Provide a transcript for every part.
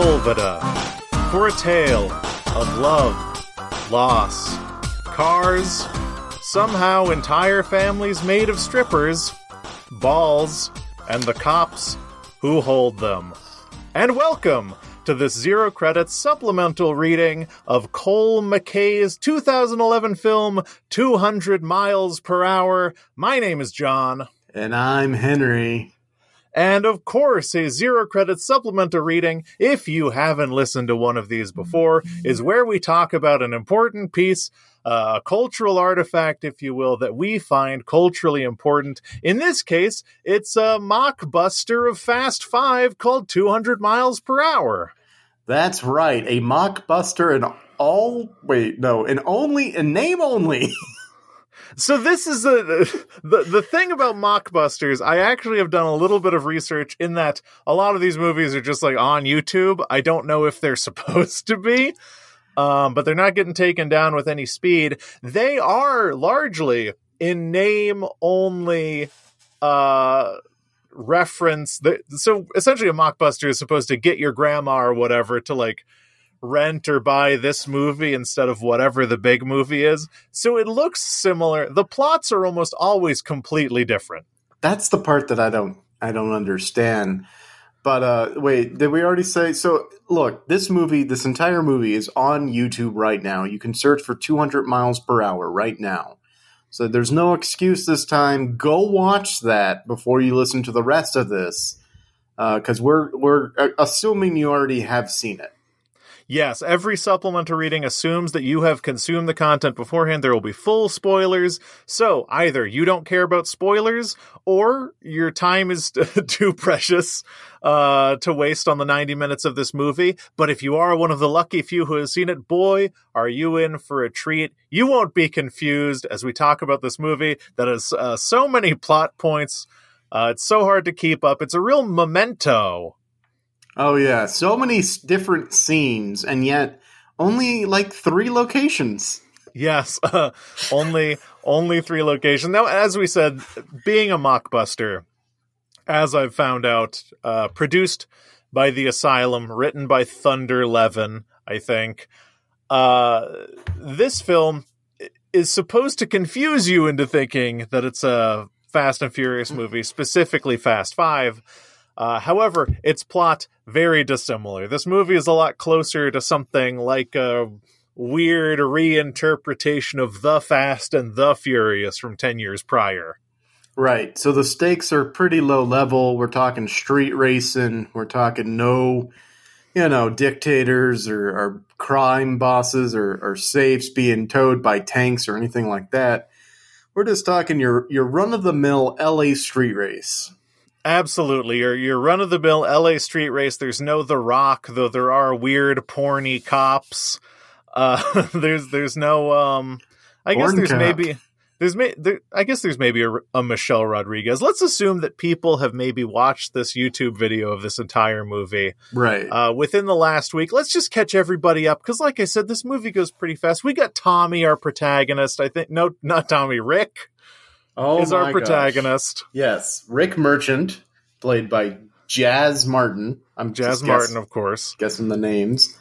Sepulveda, for a tale of love, loss, cars, somehow entire families made of strippers, balls, and the cops who hold them. And welcome to this zero credits supplemental reading of Cole McKay's 2011 film 200 Miles Per Hour. My name is John. And I'm Henry. And of course, a zero credit supplemental reading, if you haven't listened to one of these before, is where we talk about an important piece, uh, a cultural artifact, if you will, that we find culturally important. In this case, it's a mockbuster of Fast Five called 200 Miles Per Hour. That's right, a mockbuster and all. Wait, no, and only, in name only. So this is the, the thing about mockbusters. I actually have done a little bit of research in that a lot of these movies are just like on YouTube. I don't know if they're supposed to be, um, but they're not getting taken down with any speed. They are largely in name only. Uh, reference so essentially a mockbuster is supposed to get your grandma or whatever to like rent or buy this movie instead of whatever the big movie is. So it looks similar. The plots are almost always completely different. That's the part that I don't I don't understand. But uh wait, did we already say so look, this movie, this entire movie is on YouTube right now. You can search for 200 miles per hour right now. So there's no excuse this time. Go watch that before you listen to the rest of this. Uh, cuz we're we're uh, assuming you already have seen it. Yes, every supplemental reading assumes that you have consumed the content beforehand. There will be full spoilers. So either you don't care about spoilers or your time is too precious uh, to waste on the 90 minutes of this movie. But if you are one of the lucky few who has seen it, boy, are you in for a treat. You won't be confused as we talk about this movie that has uh, so many plot points. Uh, it's so hard to keep up. It's a real memento Oh yeah, so many different scenes, and yet only like three locations. Yes, uh, only only three locations. Now, as we said, being a mockbuster, as I've found out, uh, produced by the Asylum, written by Thunder Levin, I think. Uh, this film is supposed to confuse you into thinking that it's a Fast and Furious movie, specifically Fast Five uh, however, its plot very dissimilar. This movie is a lot closer to something like a weird reinterpretation of The Fast and the Furious from 10 years prior. Right. So the stakes are pretty low level. We're talking street racing. We're talking no, you know, dictators or, or crime bosses or, or safes being towed by tanks or anything like that. We're just talking your your run of the mill LA street race. Absolutely. Your your run of the mill LA street race. There's no The Rock, though there are weird porny cops. Uh there's there's no um I guess there's maybe there's may, there, I guess there's maybe a, a, Michelle Rodriguez. Let's assume that people have maybe watched this YouTube video of this entire movie, right? Uh, within the last week. Let's just catch everybody up because, like I said, this movie goes pretty fast. We got Tommy, our protagonist. I think no, not Tommy, Rick oh is our protagonist. Gosh. Yes, Rick Merchant, played by Jazz Martin. I'm Jazz Martin, guess, of course. Guessing the names.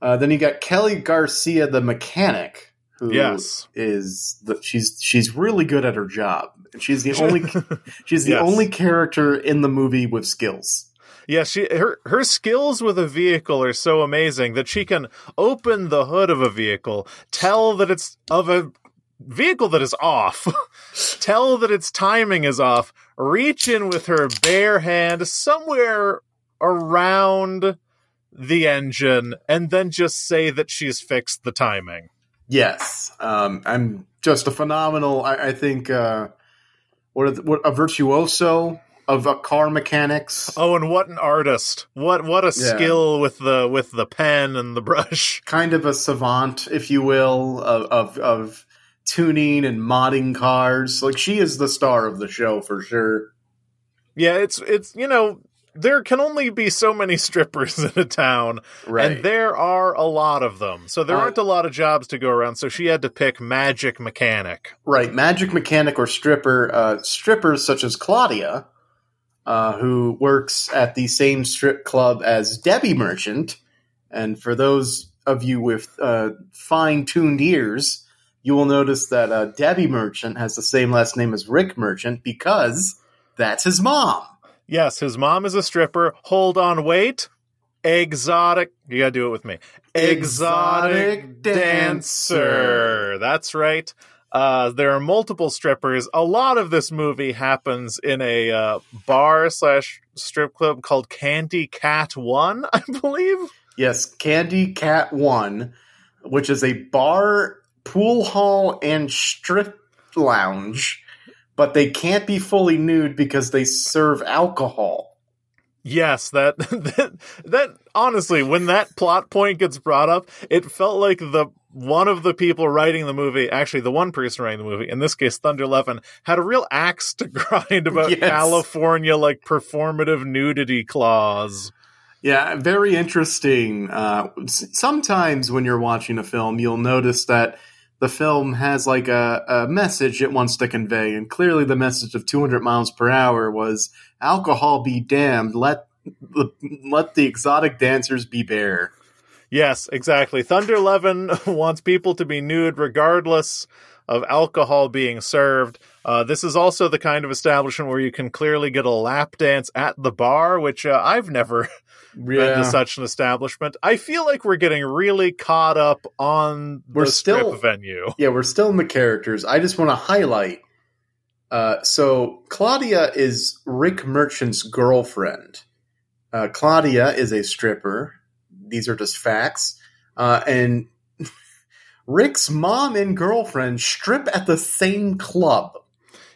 Uh, then you got Kelly Garcia, the mechanic, who yes. is the, she's she's really good at her job. She's the only she's the yes. only character in the movie with skills. Yeah, she her her skills with a vehicle are so amazing that she can open the hood of a vehicle, tell that it's of a vehicle that is off, tell that its timing is off, reach in with her bare hand somewhere around the engine, and then just say that she's fixed the timing. Yes, um, I'm just a phenomenal. I, I think uh, what, a, what a virtuoso of uh, car mechanics. Oh, and what an artist! What what a yeah. skill with the with the pen and the brush. Kind of a savant, if you will, of of, of tuning and modding cars. Like she is the star of the show for sure. Yeah, it's it's you know there can only be so many strippers in a town, Right. and there are a lot of them. So there Uh, aren't a lot of jobs to go around. So she had to pick magic mechanic. Right, magic mechanic or stripper. Uh, strippers such as Claudia, uh, who works at the same strip club as Debbie Merchant, and for those of you with uh, fine-tuned ears, you will notice that uh, Debbie Merchant has the same last name as Rick Merchant because that's his mom. Yes, his mom is a stripper. Hold on, wait. Exotic. You gotta do it with me. Exotic Exotic dancer. That's right. Uh, there are multiple strippers. A lot of this movie happens in a uh, bar slash strip club called Candy Cat One, I believe. Yes, Candy Cat One, which is a bar, pool hall, and strip lounge, but they can't be fully nude because they serve alcohol. Yes, that that that honestly, when that plot point gets brought up, it felt like the one of the people writing the movie, actually the one person writing the movie, in this case Thunder Levin, had a real axe to grind about Yes. California like performative nudity clause. Yeah, very interesting. Uh, sometimes when you're watching a film, you'll notice that the film has like a, a message it wants to convey, and clearly the message of 200 miles per hour was alcohol be damned. Let the let the exotic dancers be bare. Yes, exactly. Thunder Levin wants people to be nude regardless of alcohol being served. Uh, this is also the kind of establishment where you can clearly get a lap dance at the bar, which uh, I've never been to such an establishment. I feel like we're getting really caught up on We're the strip still- venue. Yeah, we're still in the characters. I just want to highlight. Uh, so Claudia is Rick Merchant's girlfriend. Uh, Claudia is a stripper. These are just facts. Uh, and Rick's mom and girlfriend strip at the same club.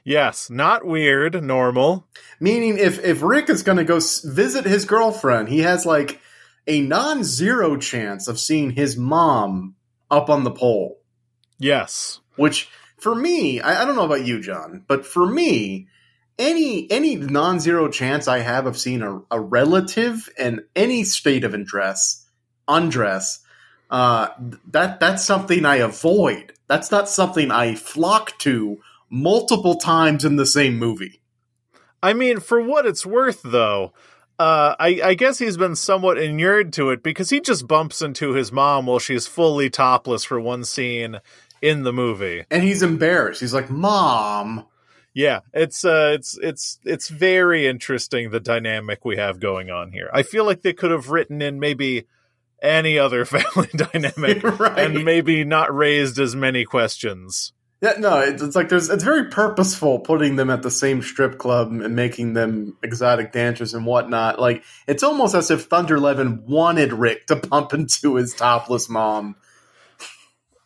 Yes, not weird, normal. Meaning, if if Rick is going to go s- visit his girlfriend, he has like a non-zero chance of seeing his mom up on the pole. Yes. which for me I, I don't know about you john but for me any any non-zero chance i have of seeing a, a relative in any state of undress undress uh that that's something i avoid that's not something i flock to multiple times in the same movie I mean, for what it's worth, though, uh, I, I guess he's been somewhat inured to it because he just bumps into his mom while she's fully topless for one scene in the movie. and he's embarrassed he's like mom Yeah, it's uh, it's it's it's very interesting the dynamic we have going on here. I feel like they could have written in maybe any other family dynamic right and maybe not raised as many questions. Yeah, no, it's, it's like there's it's very purposeful putting them at the same strip club and making them exotic dancers and whatnot. Like it's almost as if Thunder Levin wanted Rick to bump into his topless mom.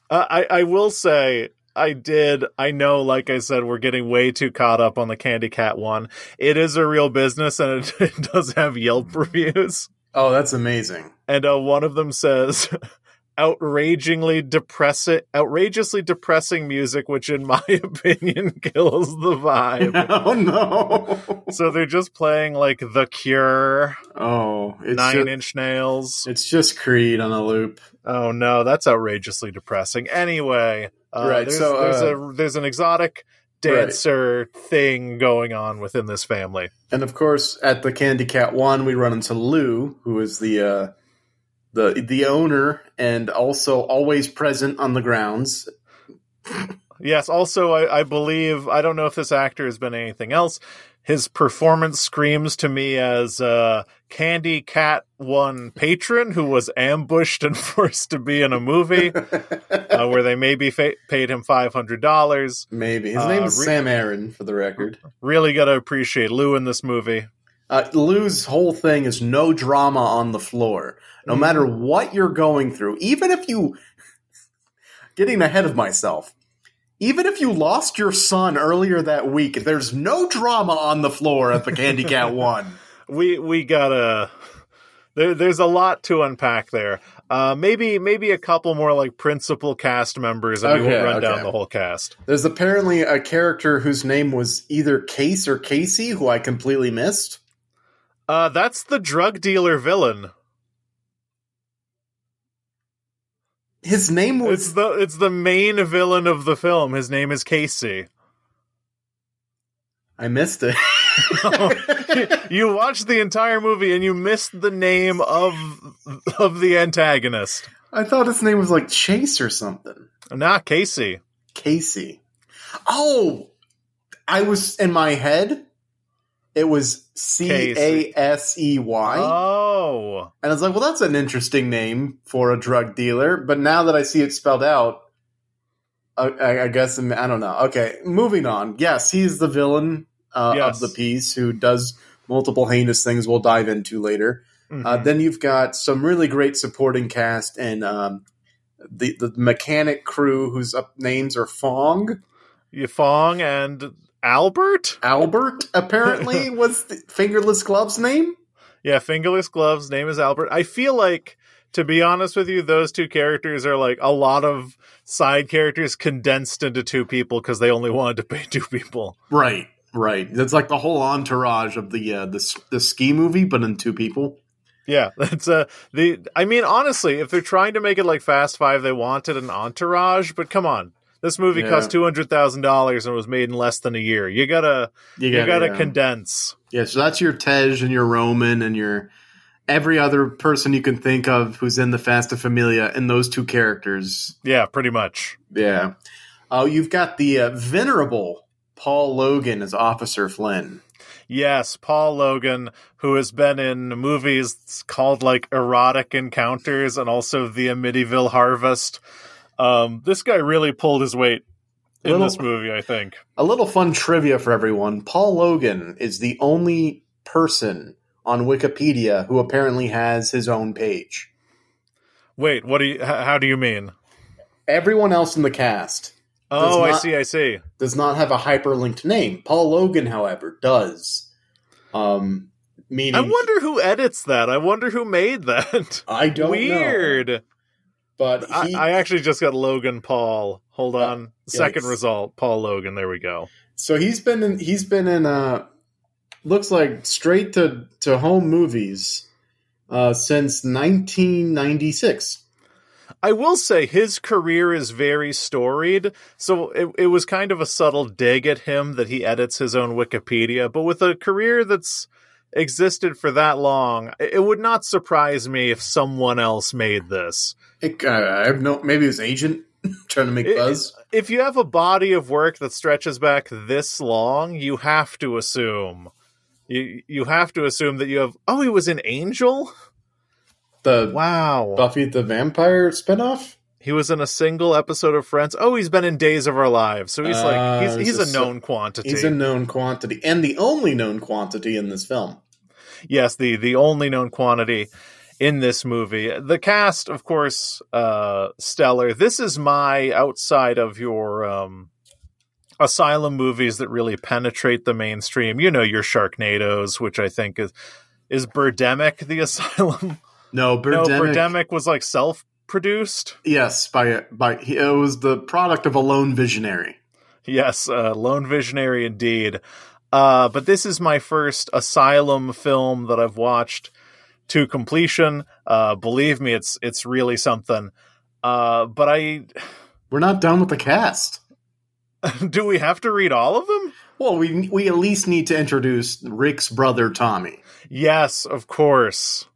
Uh, I I will say I did. I know, like I said, we're getting way too caught up on the Candy Cat one. It is a real business, and it, it does have Yelp reviews. Oh, that's amazing. And uh, one of them says, "Outrageously depressing, outrageously depressing music, which, in my opinion, kills the vibe." oh no. so they're just playing like The Cure, Oh, it's Nine just, Inch Nails. it's just Creed on a loop. Oh no, that's outrageously depressing. Anyway, uh, Right, There's, so, there's uh, a there's an exotic Right. dancer thing going on within this family. And of course, at the Candy Cat one, we run into Lou, who is the uh, the the owner and also always present on the grounds. Yes. Also, I, I believe I don't know if this actor has been anything else. His performance screams to me as uh, Candy Cat One patron who was ambushed and forced to be in a movie uh, where they maybe fa- paid him five hundred dollars. Maybe his Uh, name is re- Sam Aaron, for the record. Really got to appreciate Lou in this movie. Uh, Lou's whole thing is no drama on the floor. No Mhm. matter what you're going through, even if you. Getting ahead of myself. Even if you lost your son earlier that week, there's no drama on the floor at the Candy Cat one. we we gotta there, there's a lot to unpack there uh maybe maybe a couple more like principal cast members and we won't run okay. down the whole cast There's apparently a character whose name was either Case or Casey, who I completely missed. Uh, that's the drug dealer villain. His name was It's the it's the main villain of the film. His name is Casey. I missed it. you watched the entire movie and you missed the name of of the antagonist. I thought his name was like Chase or something. Not Casey. Casey. Oh, I was in my head. It was C A S E Y, Oh. and I was like, "Well, that's an interesting name for a drug dealer." But now that I see it spelled out, I, I, I guess I'm- don't know. Okay, moving on. Yes, he's the villain uh, Yes. of the piece who does multiple heinous things. We'll dive into later. Mhm. Uh, then you've got some really great supporting cast and um, the the mechanic crew whose up names are Fong. Yifong and Albert? Albert apparently was the fingerless gloves name. Yeah, fingerless gloves. Name is Albert. I feel like, to be honest with you, those two characters are like a lot of side characters condensed into two people because they only wanted to pay two people. Right, right. That's like the whole entourage of the uh, the the ski movie, but in two people. Yeah, that's uh the. I mean, honestly, if they're trying to make it like Fast Five, they wanted an entourage. But come on, this movie Yeah. cost two hundred thousand dollars and was made in less than a year. You gotta, you gotta, yeah. condense. yeah. So that's your Tej and your Roman and your every other person you can think of who's in the Fasta Familia and those two characters. Yeah, pretty much. Yeah. Oh, you've got the uh, venerable Paul Logan as Officer Flynn. Yes, Paul Logan, who has been in movies called like Erotic Encounters and also The Amityville Harvest. Um, this guy really pulled his weight in Little- this movie, I think. A little fun trivia for everyone. Paul Logan is the only person on Wikipedia who apparently has his own page. Wait, what do you? How do you mean? Everyone else in the cast Oh, I see. I see. does not have a hyperlinked name. Paul Logan, however, does. Um, meaning, I wonder who edits that. I wonder who made that. I don't know, Weird. But he, I, I actually just got Logan Paul. Hold Uh, on. Second yikes. result, Paul Logan. There we go. so he's been in. He's been in. Uh, looks like straight to to home movies uh, since 1996. I will say his career is very storied, so it, it was kind of a subtle dig at him that he edits his own Wikipedia. But with a career that's existed for that long, it would not surprise me if someone else made this. It, uh, I have no. Maybe his agent trying to make It- buzz. If you have a body of work that stretches back this long, you have to assume. You, you have to assume that you have. Oh, he was an angel? the Wow. Buffy the Vampire spinoff. He was in a single episode of Friends. Oh, he's been in Days of Our Lives. So he's Uh, like he's he's a he's a- known quantity. He's a known quantity and the only known quantity in this film. yes, the the only known quantity in this movie. The cast, of course, uh stellar. This is my outside of your um asylum movies that really penetrate the mainstream. You know your Sharknadoes, which I think is is Birdemic the asylum. No, No, Birdemic. Birdemic was like self-produced. Yes, by by it was the product of a lone visionary. Yes, uh, lone visionary indeed. Uh, but this is my first asylum film that I've watched to completion. Uh, believe me, it's it's really something. Uh, but I We're not done with the cast. do we have to read all of them? Well, we we at least need to introduce Rick's brother Tommy. Yes, of course.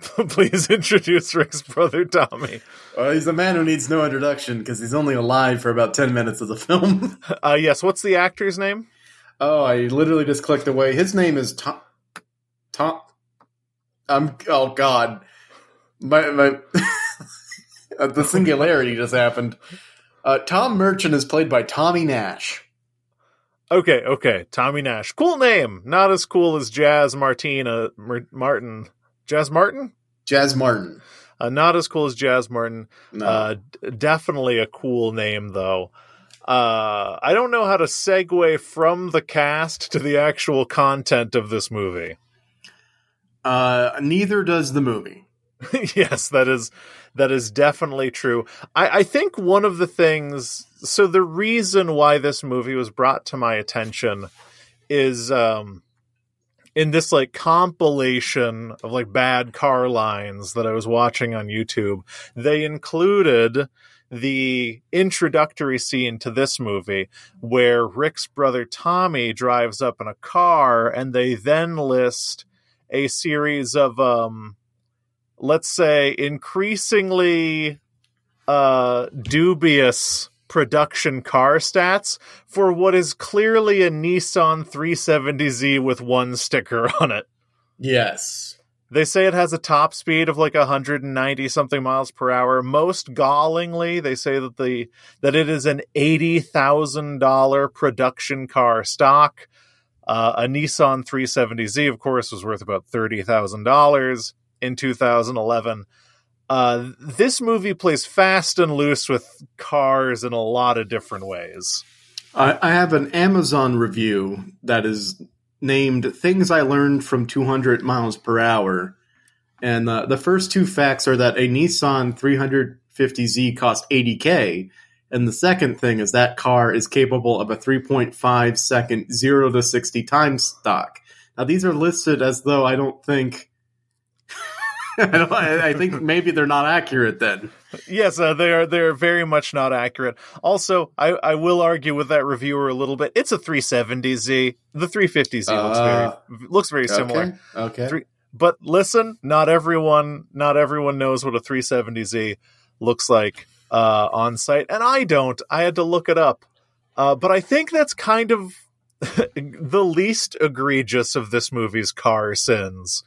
Please introduce Rick's brother Tommy. Uh, he's a man who needs no introduction because he's only alive for about ten minutes of the film. Uh, yes, what's the actor's name? oh, I literally just clicked away. His name is Tom. Tom. I'm. Oh God. My my. the singularity just happened. Uh, Tom Merchant is played by Tommy Nash. Okay, okay, Tommy Nash. Cool name. Not as cool as Jazz Martina Mar- Martin. Jazz Martin? Jazz Martin. Uh, not as cool as Jazz Martin. No. Uh, d- definitely a cool name, though. Uh, I don't know how to segue from the cast to the actual content of this movie. Uh, neither does the movie. yes, that is that is definitely true. I, I think one of the things. So the reason why this movie was brought to my attention is um in this like compilation of like bad car lines that I was watching on YouTube, they included the introductory scene to this movie where Rick's brother Tommy drives up in a car and they then list a series of um let's say increasingly uh dubious production car stats for what is clearly a Nissan 370Z with one sticker on it. Yes. They say it has a top speed of like 190 something miles per hour. Most gallingly, they say that the that it is an $80,000 production car stock. Uh, a Nissan 370Z, of course, was worth about $30,000 in 2011. Uh, this movie plays fast and loose with cars in a lot of different ways. I, I have an Amazon review that is named "Things I Learned from 200 Miles Per Hour," and uh, the first two facts are that a Nissan 350Z costs 80k, and the second thing is that car is capable of a 3.5 second zero to 60 time stock. Now these are listed as though I don't think I, don't, I think maybe they're not accurate then. Yes, uh, they are. They are very much not accurate. Also, I, I will argue with that reviewer a little bit. It's a 370Z. The 350Z uh, looks very looks very similar. Okay. Three, but listen, not everyone not everyone knows what a 370Z looks like uh, on site, and I don't. I had to look it up. Uh, but I think that's kind of the least egregious of this movie's car sins.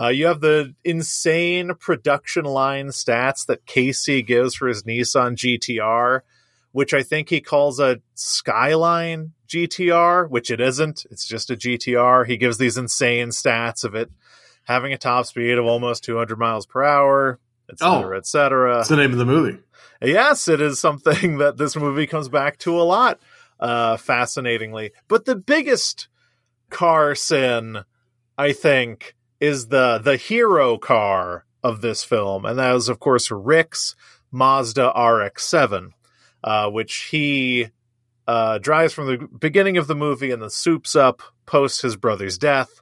Uh, you have the insane production line stats that Casey gives for his Nissan GTR, which I think he calls a Skyline GTR, which it isn't. It's just a GTR. He gives these insane stats of it having a top speed of almost 200 miles per hour, etc., oh, etc. That's the name of the movie. Yes, it is something that this movie comes back to a lot, uh, fascinatingly. But the biggest car sin, I think, is the the hero car of this film, and that is of course Rick's Mazda RX-7, uh, which he uh, drives from the beginning of the movie and then soups up post his brother's death.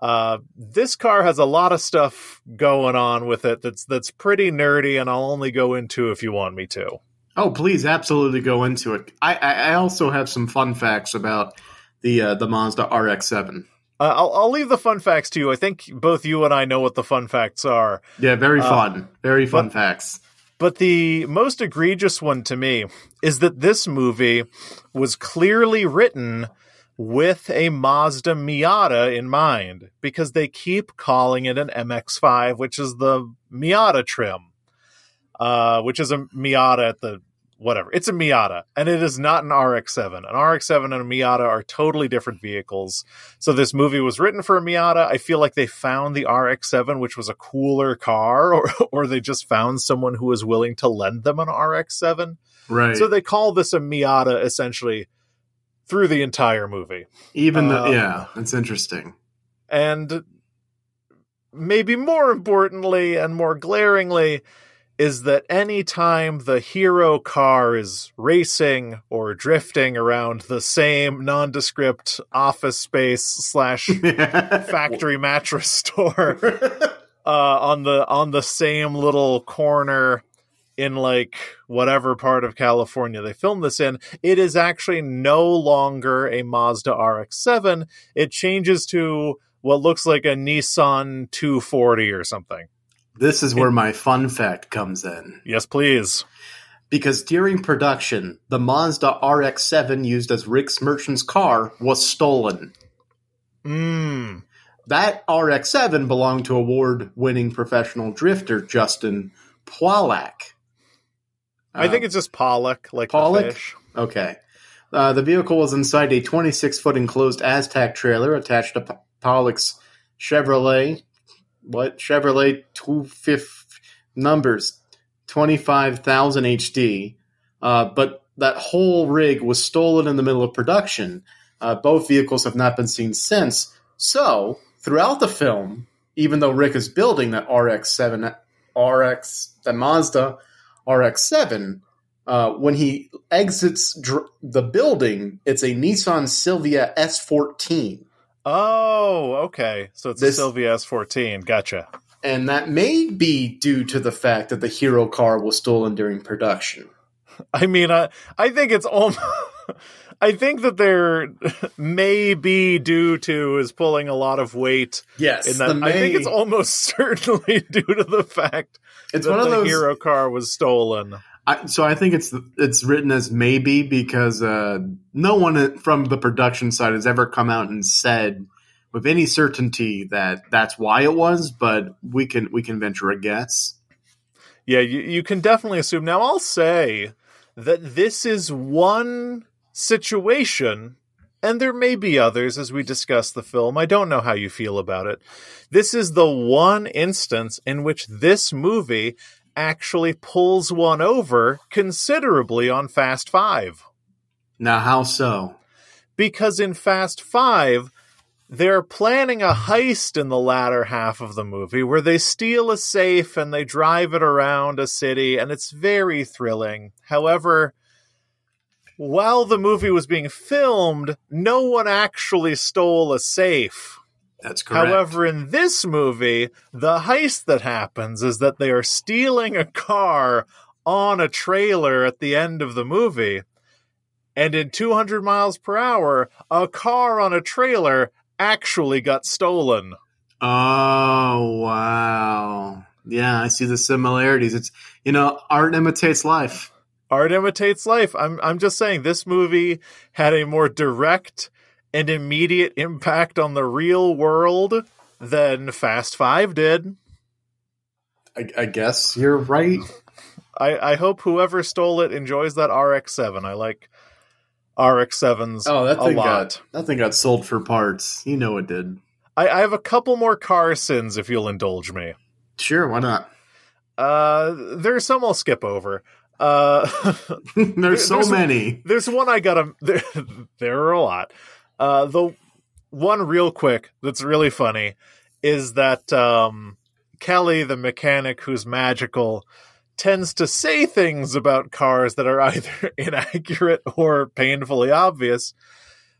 Uh, this car has a lot of stuff going on with it that's that's pretty nerdy, and I'll only go into if you want me to. Oh, please, absolutely go into it. I, I also have some fun facts about the uh, the Mazda RX-7. Uh, I'll, I'll leave the fun facts to you. I think both you and I know what the fun facts are. Yeah, very uh, fun. Very fun but, facts. But the most egregious one to me is that this movie was clearly written with a Mazda Miata in mind because they keep calling it an MX5, which is the Miata trim, uh, which is a Miata at the whatever. It's a Miata, and it is not an RX-7. An RX-7 and a Miata are totally different vehicles. So this movie was written for a Miata. I feel like they found the RX-7, which was a cooler car, or or they just found someone who was willing to lend them an RX-7. Right. So they call this a Miata essentially through the entire movie. Even the um, yeah, that's interesting. And maybe more importantly and more glaringly, is that anytime the hero car is racing or drifting around the same nondescript office space slash factory mattress store uh, on the on the same little corner in like whatever part of California they filmed this in, it is actually no longer a Mazda RX-7. It changes to what looks like a Nissan 240 or something. This is where my fun fact comes in. Yes, please. Because during production, the Mazda RX 7 used as Rick's Merchant's car was stolen. Mm. That RX 7 belonged to award winning professional drifter Justin Pawlak. I think it's just Pollock, like Pollock? Okay. Uh, the vehicle was inside a 26 foot enclosed Aztec trailer attached to P- Pollock's Chevrolet what Chevrolet two fifth numbers twenty five thousand HD, uh, but that whole rig was stolen in the middle of production. Uh, both vehicles have not been seen since. So throughout the film, even though Rick is building that RX seven RX the Mazda RX seven, Uh, when he exits dr- the building, it's a Nissan Silvia S14. Oh, okay. So it's This- a Silvia S14. Gotcha. And that may be due to the fact that the hero car was stolen during production. I mean, I I think it's almost. I think that there may be due to is pulling a lot of weight Yes, in that. I think it's almost certainly due to the fact it's that one of the those. hero car was stolen. I, so I think it's it's written as maybe because uh, no one from the production side has ever come out and said with any certainty that that's why it was. But we can we can venture a guess. Yeah, you, you can definitely assume. Now, I'll say that this is one situation, and there may be others as we discuss the film. I don't know how you feel about it. This is the one instance in which this movie actually pulls one over considerably on Fast Five. Now, how so? Because in Fast Five, they're planning a heist in the latter half of the movie where they steal a safe and they drive it around a city, and it's very thrilling. However, while the movie was being filmed, no one actually stole a safe. That's correct. However, in this movie, the heist that happens is that they are stealing a car on a trailer at the end of the movie. And in 200 miles per hour, a car on a trailer actually got stolen. oh wow, yeah, I see the similarities. It's you know, art imitates life. Art imitates life. I'm I'm just saying this movie had a more direct and immediate impact on the real world than Fast 5 did. I, I guess you're right. I, I hope whoever stole it enjoys that RX-7. I like RX-7s Oh, that a thing lot. got that thing got sold for parts. You know it did. I, I have a couple more car sins if you'll indulge me. Sure, why not? Uh, there's some I'll skip over. Uh, There's so there's- many. there's one I gotta. There, there are a lot. Uh, the one real quick that's really funny is that um, Kelly, the mechanic who's magical, tends to say things about cars that are either inaccurate or painfully obvious.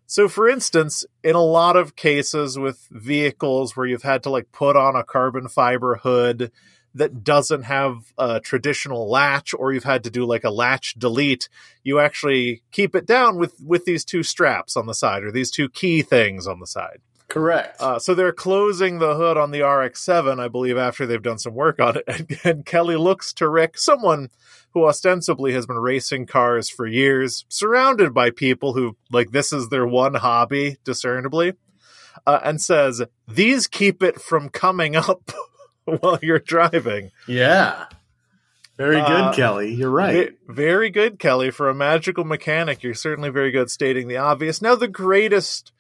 So, for instance, in a lot of cases with vehicles where you've had to like put on a carbon fiber hood that doesn't have a traditional latch, or you've had to do like a latch delete, you actually keep it down with with these two straps on the side or these two key things on the side. Correct. Uh, so they're closing the hood on the RX-7, I believe, after they've done some work on it. And, and Kelly looks to Rick, someone who ostensibly has been racing cars for years, surrounded by people who like this is their one hobby, discernibly, uh, and says, "These keep it from coming up while you're driving." yeah. Very good, Uh, Kelly. You're right. Very good, Kelly. For a magical mechanic, you're certainly very good stating the obvious. Now, the greatest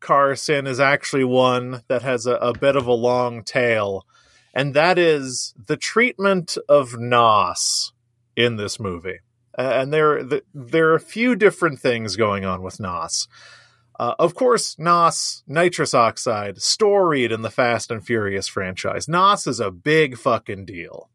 car sin is actually one that has a, a bit of a long tail, and that is the treatment of Nos in this movie. Uh, and there, th- there are a few different things going on with Nos. Uh, of course, Nos, nitrous oxide, storied in the Fast and Furious franchise. Nos is a big fucking deal.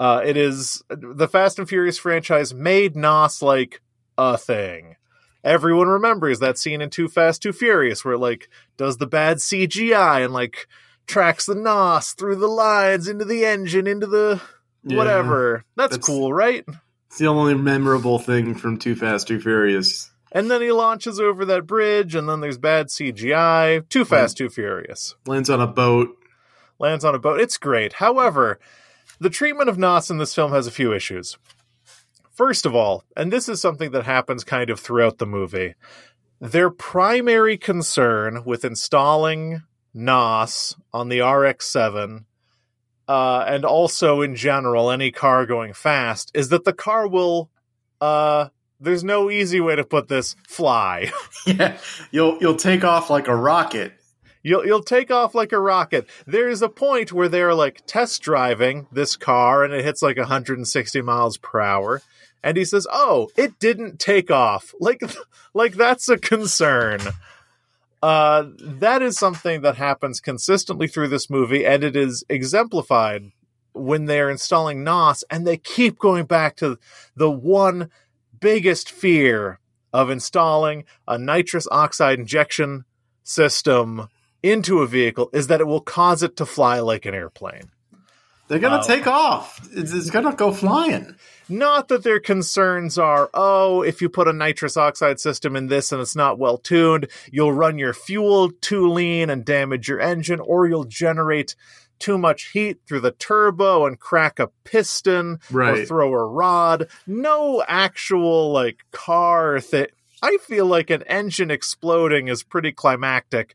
Uh, it is the Fast and Furious franchise made Nos like a thing. Everyone remembers that scene in Too Fast, Too Furious where it like does the bad CGI and like tracks the Nos through the lines into the engine into the Yeah. whatever. That's, That's- cool, right? It's the only memorable thing from Too Fast, Too Furious. And then he launches over that bridge, and then there's bad CGI. Too Fast, Too Furious. Lands on a boat. lands on a boat. It's great. However, the treatment of Nos in this film has a few issues. First of all, and this is something that happens kind of throughout the movie, their primary concern with installing Nos on the RX 7 uh, and also in general, any car going fast, is that the car will, uh, there's no easy way to put this, fly. Yeah, you'll you'll take off like a rocket. You'll you'll take off like a rocket. There's a point where they're like test driving this car and it hits like 160 miles per hour. And he says, "Oh, it didn't take off." Like like that's a concern. Uh that is something that happens consistently through this movie and it is exemplified when they're installing NOS, and they keep going back to the one biggest fear of installing a nitrous oxide injection system into a vehicle is that it will cause it to fly like an airplane. They're gonna uh, take off. It's, it's, gonna go flying. Not that their concerns are, oh, if you put a nitrous oxide system in this and it's not well tuned, you'll run your fuel too lean and damage your engine, or you'll generate too much heat through the turbo and crack a piston right. or throw a rod. No actual like car thing. I feel like an engine exploding is pretty climactic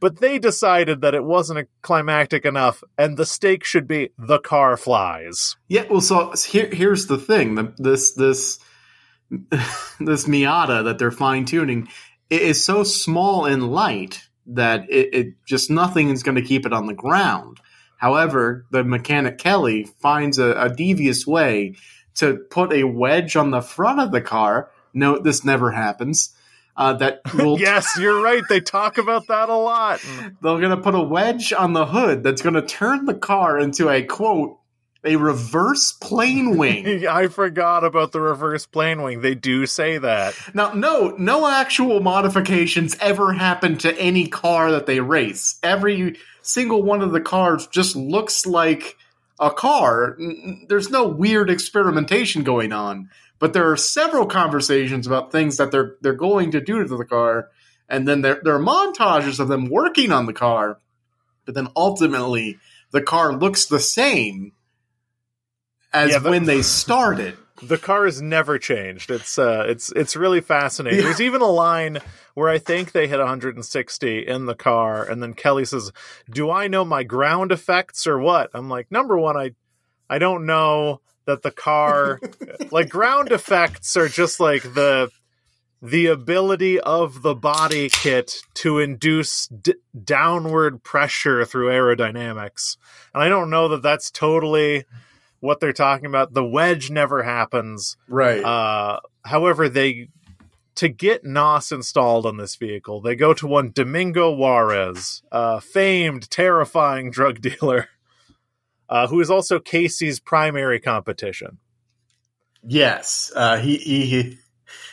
but they decided that it wasn't climactic enough, and the stake should be the car flies. Yeah, well, so here, here's the thing: the, this this this Miata that they're fine tuning is so small and light that it, it just nothing is going to keep it on the ground. However, the mechanic Kelly finds a, a devious way to put a wedge on the front of the car. Note this never happens uh, that will. yes, you're right. They talk about that a lot. They're going to put a wedge on the hood that's going to turn the car into a quote a reverse plane wing. I forgot about the reverse plane wing. They do say that. Now, no, no actual modifications ever happen to any car that they race. Every single one of the cars just looks like a car. There's no weird experimentation going on. But there are several conversations about things that they're they're going to do to the car, and then there there are montages of them working on the car, but then ultimately the car looks the same as yeah, the, when they started. The car has never changed. It's uh, it's it's really fascinating. Yeah. There's even a line where I think they hit 160 in the car, and then Kelly says, "Do I know my ground effects or what?" I'm like, number one, I I don't know that the car like ground effects are just like the the ability of the body kit to induce d- downward pressure through aerodynamics. And I don't know that that's totally what they're talking about. The wedge never happens. Right. Uh, however, they to get NOS installed on this vehicle, they go to one Domingo Juarez, a famed, terrifying drug dealer uh, who is also Casey's primary competition. Yes, uh, he, he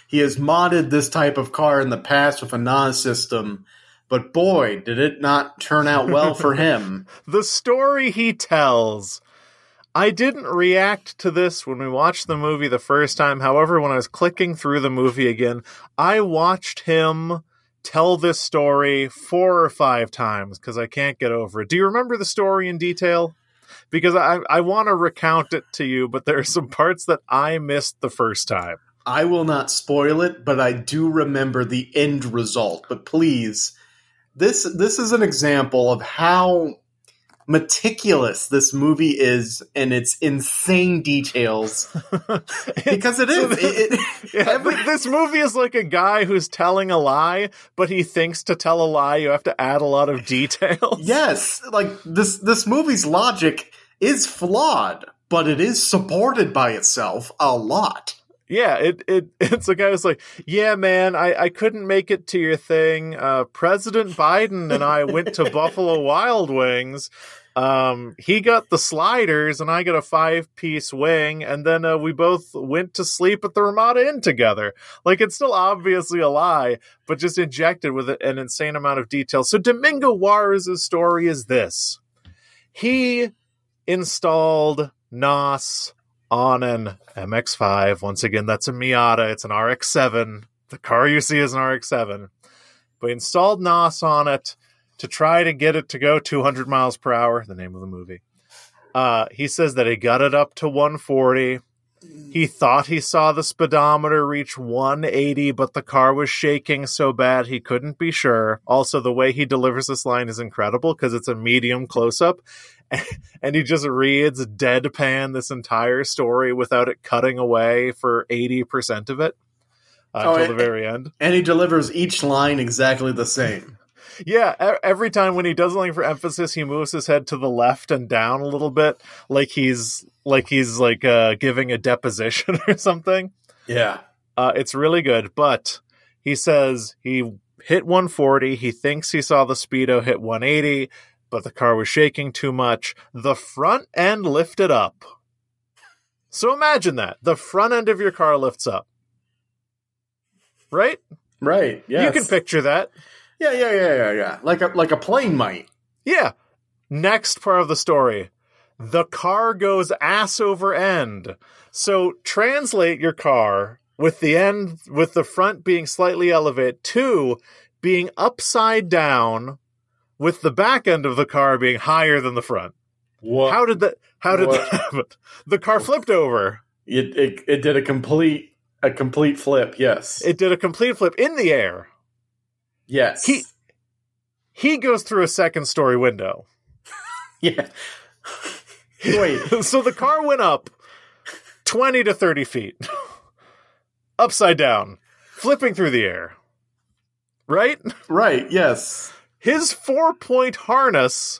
he has modded this type of car in the past with a NOS system, but boy, did it not turn out well for him. the story he tells. I didn't react to this when we watched the movie the first time. However, when I was clicking through the movie again, I watched him tell this story four or five times because I can't get over it. Do you remember the story in detail? because I I want to recount it to you, but there are some parts that I missed the first time. I will not spoil it, but I do remember the end result. But please, this this is an example of how meticulous this movie is in its insane details because it is. it, it, yeah, every, this movie is like a guy who's telling a lie, but he thinks to tell a lie you have to add a lot of details. Yes, like this this movie's logic is flawed, but it is supported by itself a lot. Yeah, it, it it's a guy who's like, yeah, man, I, I couldn't make it to your thing. Uh, President Biden and I went to Buffalo Wild Wings. Um, he got the sliders and I got a five piece wing, and then uh, we both went to sleep at the Ramada Inn together. Like it's still obviously a lie, but just injected with an insane amount of detail. So Domingo Juarez's story is this: he installed NOS on an MX5. Once again, that's a Miata. It's an RX-7. The car you see is an RX-7. But installed NOS on it to try to get it to go 200 miles per hour. The name of the movie. Uh, he says that he got it up to 140. He thought he saw the speedometer reach 180, but the car was shaking so bad he couldn't be sure. Also, the way he delivers this line is incredible because it's a medium close up. And he just reads deadpan this entire story without it cutting away for 80% of it uh, oh, until the very end. And he delivers each line exactly the same. Yeah, every time when he does something for emphasis, he moves his head to the left and down a little bit, like he's like he's like uh, giving a deposition or something. Yeah, uh, it's really good. But he says he hit 140. He thinks he saw the speedo hit 180. But the car was shaking too much. The front end lifted up. So imagine that. The front end of your car lifts up. Right? Right. Yeah. You can picture that. Yeah, yeah, yeah, yeah, yeah. Like a like a plane might. Yeah. Next part of the story. The car goes ass over end. So translate your car with the end with the front being slightly elevated to being upside down with the back end of the car being higher than the front. What? How did that how did What? that happen? The car flipped over. it, it it did a complete a complete flip. Yes. It did a complete flip in the air. yes. He- He goes through a second story window. yeah. Wait. so the car went up 20 to 30 feet, upside down, flipping through the air. Right? Right. Yes. His four point harness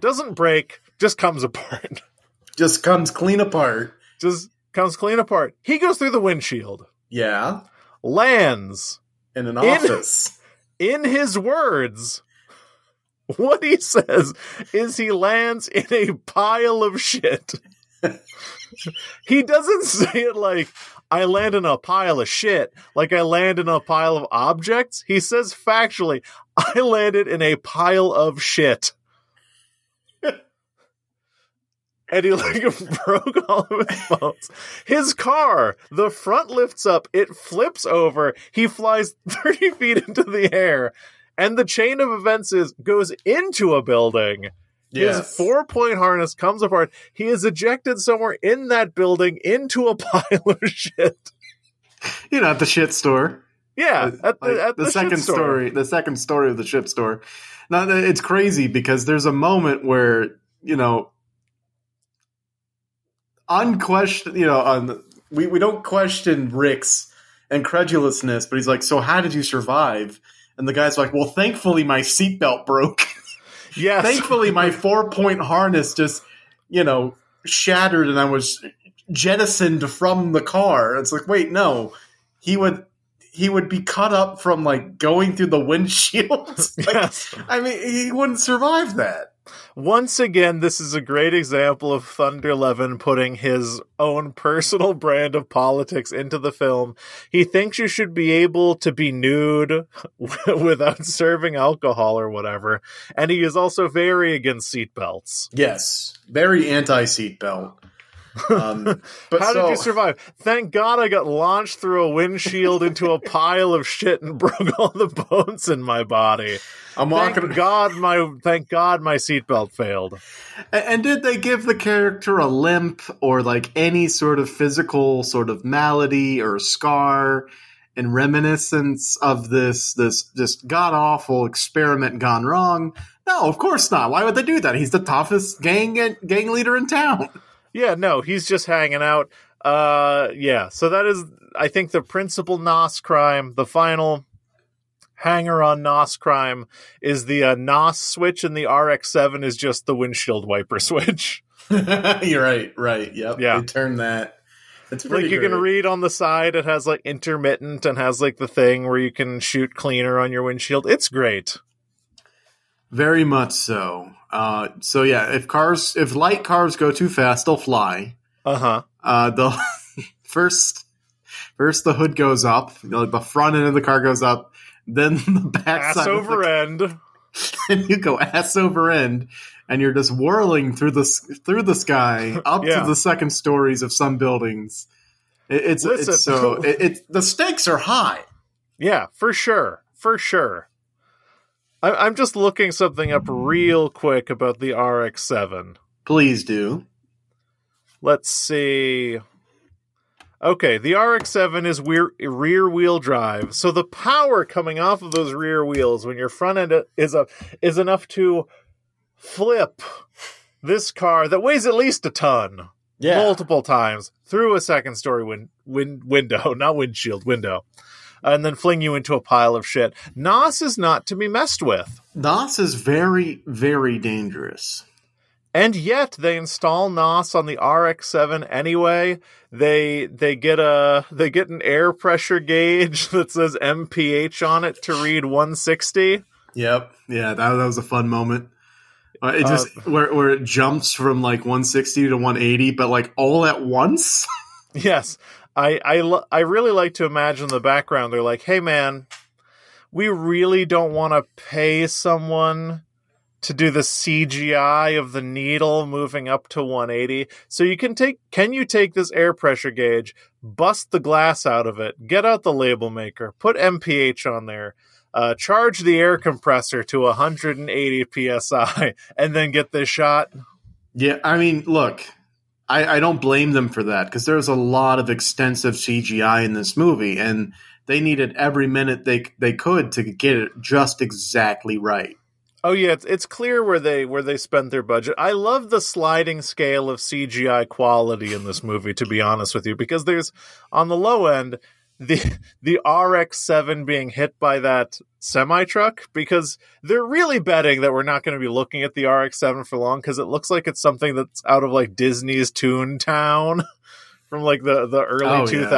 doesn't break, just comes apart. Just comes clean apart. Just comes clean apart. He goes through the windshield, Yeah. lands. In an In- office. In his words, what he says is he lands in a pile of shit. he doesn't say it like I land in a pile of shit, like I land in a pile of objects. He says factually, I landed in a pile of shit. and he like broke all of his bones. His car, the front lifts up, it flips over, he flies 30 feet into the air, and the chain of events is goes into a building. His four point harness comes apart. He is ejected somewhere in that building into a pile of shit. you know, at the shit store. Yeah, at the, Like, at the, shit second store. story, the second story of the ship store. Now it's crazy because there's a moment where you know, unquestioned, you know, on we we don't question Rick's incredulousness, but he's like, "So how did you survive?" And the guy's like, "Well, thankfully my seatbelt broke. Yes, thankfully my four point harness just, you know, shattered, and I was jettisoned from the car." It's like, wait, no, he would. He would be cut up from like going through the windshield. Like, yes. I mean, he wouldn't survive that. Once again, this is a great example of Thunder Levin putting his own personal brand of politics into the film. He thinks you should be able to be nude without serving alcohol or whatever, and he is also very against seatbelts. Yes, very anti seatbelt. Um, but How so, did you survive? Thank God I got launched through a windshield into a pile of shit and broke all the bones in my body. I'm walking. Thank God my thank God my seatbelt failed. And, and did they give the character a limp or like any sort of physical sort of malady or scar in reminiscence of this this just god awful experiment gone wrong? No, of course not. Why would they do that? He's the toughest gang gang leader in town. Yeah, no, he's just hanging out. Uh yeah, so that is I think the principal NOS crime, the final hanger on NOS crime is the uh, NOS switch and the RX7 is just the windshield wiper switch. You're right, right. Yep. Yeah. They turn that. It's pretty like you can read on the side it has like intermittent and has like the thing where you can shoot cleaner on your windshield. It's great. Very much so. Uh, so yeah, if cars, if light cars go too fast, they'll fly. Uh-huh. Uh, the first, first the hood goes up, the, the front end of the car goes up, then the back Ass side over of end. and you go ass over end, and you're just whirling through the through the sky up Yeah. to the second stories of some buildings. It, it's Listen. it's so it, it the stakes are high. Yeah, for sure. For sure. I, I'm just looking something up real quick about the RX-7. Please do. Let's see. Okay, the RX-7 is rear, rear wheel drive, so the power coming off of those rear wheels when your front end is a is enough to flip this car that weighs at least a ton Yeah. multiple times through a second story win- win- window, not windshield, window, and then fling you into a pile of shit. NOS is not to be messed with. NOS is very, very dangerous. And yet they install NOS on the RX-7 anyway. They they get a they get an air pressure gauge that says MPH on it to read 160. Yep. Yeah, that, that was a fun moment. Uh, it just where where it jumps from like 160 to 180, but like all at once. Yes, I I I really like to imagine the background. They're like, "Hey, man, we really don't want to pay someone to do the CGI of the needle moving up to 180. So you can take can you take this air pressure gauge, bust the glass out of it, get out the label maker, put MPH on there, uh, charge the air compressor to 180 psi, and then get this shot? Yeah, I mean, look, I, I don't blame them for that because there's a lot of extensive CGI in this movie, and they needed every minute they they could to get it just exactly right. Oh yeah, it's it's clear where they where they spent their budget. I love the sliding scale of CGI quality in this movie, to be honest with you, because there's on the low end the the RX-7 being hit by that semi truck because they're really betting that we're not going to be looking at the RX-7 for long because it looks like it's something that's out of like Disney's Toontown from like the the early Oh, two yeah.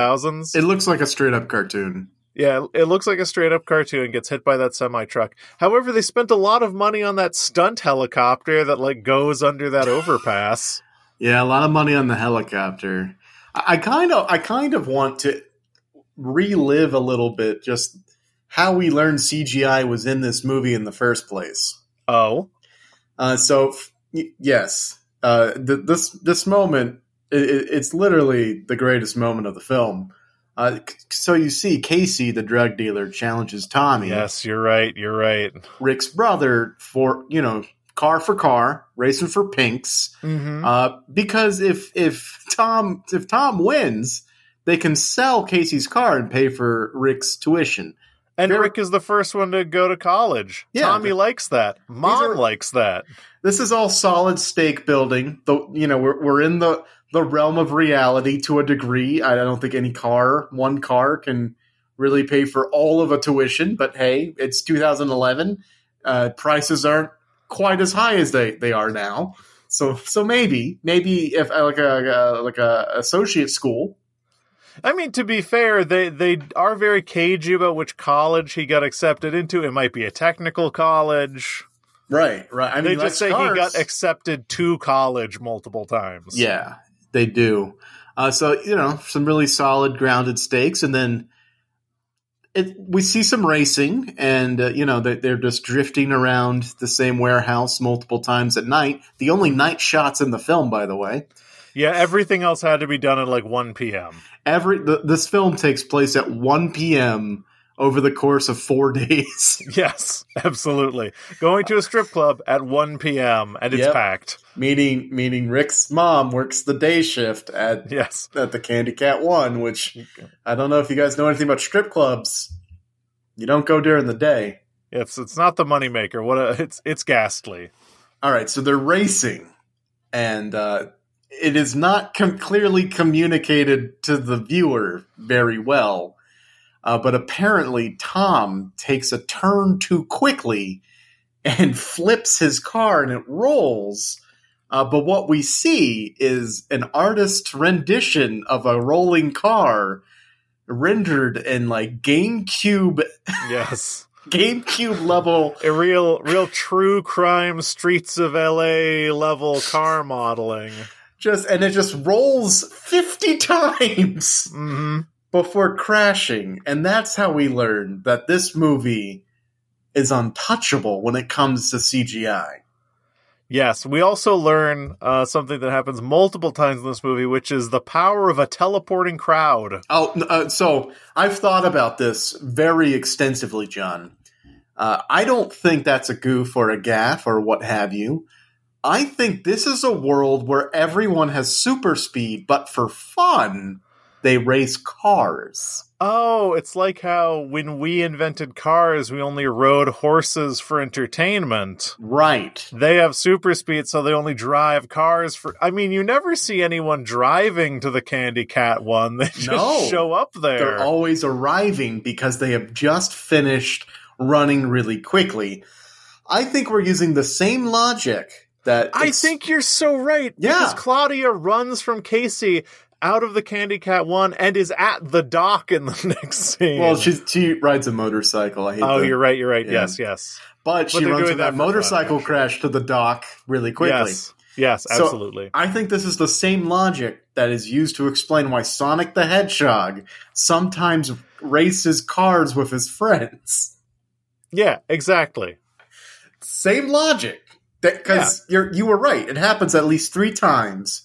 It looks like a straight up cartoon. Yeah, it looks like a straight up cartoon gets hit by that semi truck. However, they spent a lot of money on that stunt helicopter that like goes under that overpass. Yeah, a lot of money on the helicopter. I kind of, I kind of want to relive a little bit just how we learned CGI was in this movie in the first place. Oh, Uh, so f- yes, uh, th- this this moment i i- it's literally the greatest moment of the film. Uh, c- so you see, Casey, the drug dealer, challenges Tommy, yes, you're right. You're right. Rick's brother, for you know, car for car, racing for pinks. Mm-hmm. Uh, because if if Tom if Tom wins, they can sell Casey's car and pay for Rick's tuition. and very- Rick is the first one to go to college. Yeah, Tommy likes that. Mom are- likes that. This is all solid stake building. Though you know we're we're in the the realm of reality to a degree. I don't think any car, one car, can really pay for all of a tuition. But hey, it's 2011. Uh, prices aren't quite as high as they they are now. So so maybe maybe if uh, like a, uh, like a associate school I mean, to be fair, they they are very cagey about which college he got accepted into. It might be a technical college. Right, right. I They mean, just say he got accepted to college multiple times. Yeah, they do. Uh, so you know, some really solid grounded stakes, and then it, we see some racing, and uh, you know they, they're just drifting around the same warehouse multiple times at night. The only night shots in the film, by the way. Yeah, everything else had to be done at like 1 p.m. Every the, this film takes place at one p.m. over the course of four days. Yes, absolutely. Going to a strip club at 1 p.m. and it's Yep. packed. meaning meaning Rick's mom works the day shift at Yes. at the Candy Cat One, which I don't know if you guys know anything about strip clubs. You don't go during the day. It's it's not the moneymaker. What a, it's it's ghastly. All right, so they're racing, and uh, it is not com- clearly communicated to the viewer very well. Uh, but apparently, Tom takes a turn too quickly and flips his car, and it rolls. Uh, but what we see is an artist's rendition of a rolling car rendered in like GameCube Yes. GameCube level A real real true crime streets of LA level car modeling. Just and it just rolls 50 times hmm before crashing and that's how we learn that this movie is untouchable when it comes to CGI. Yes, we also learn uh, something that happens multiple times in this movie, which is the power of a teleporting crowd. Oh, uh, so I've thought about this very extensively, John. Uh, I don't think that's a goof or a gaff or what have you. I think this is a world where everyone has super speed, but for fun, they race cars. Oh, it's like how when we invented cars, we only rode horses for entertainment. Right. They have super speed, so they only drive cars for. I mean, you never see anyone driving to the Candy Cat one. They just No. show up there. They're always arriving because they have just finished running really quickly. I think we're using the same logic that I think you're so right. Yeah. Because Claudia runs from Casey out of the Candy Cat one and is at the dock in the next scene. Well, she she rides a motorcycle. I hate oh, you're right. You're right. Yeah. Yes, yes, But she runs from that that for fun, motorcycle crash to the dock really quickly. yes, yes, So- absolutely. I think this is the same logic that is used to explain why Sonic the Hedgehog sometimes races cars with his friends. yeah, exactly. Same logic. Because you're you were right. It happens at least three times.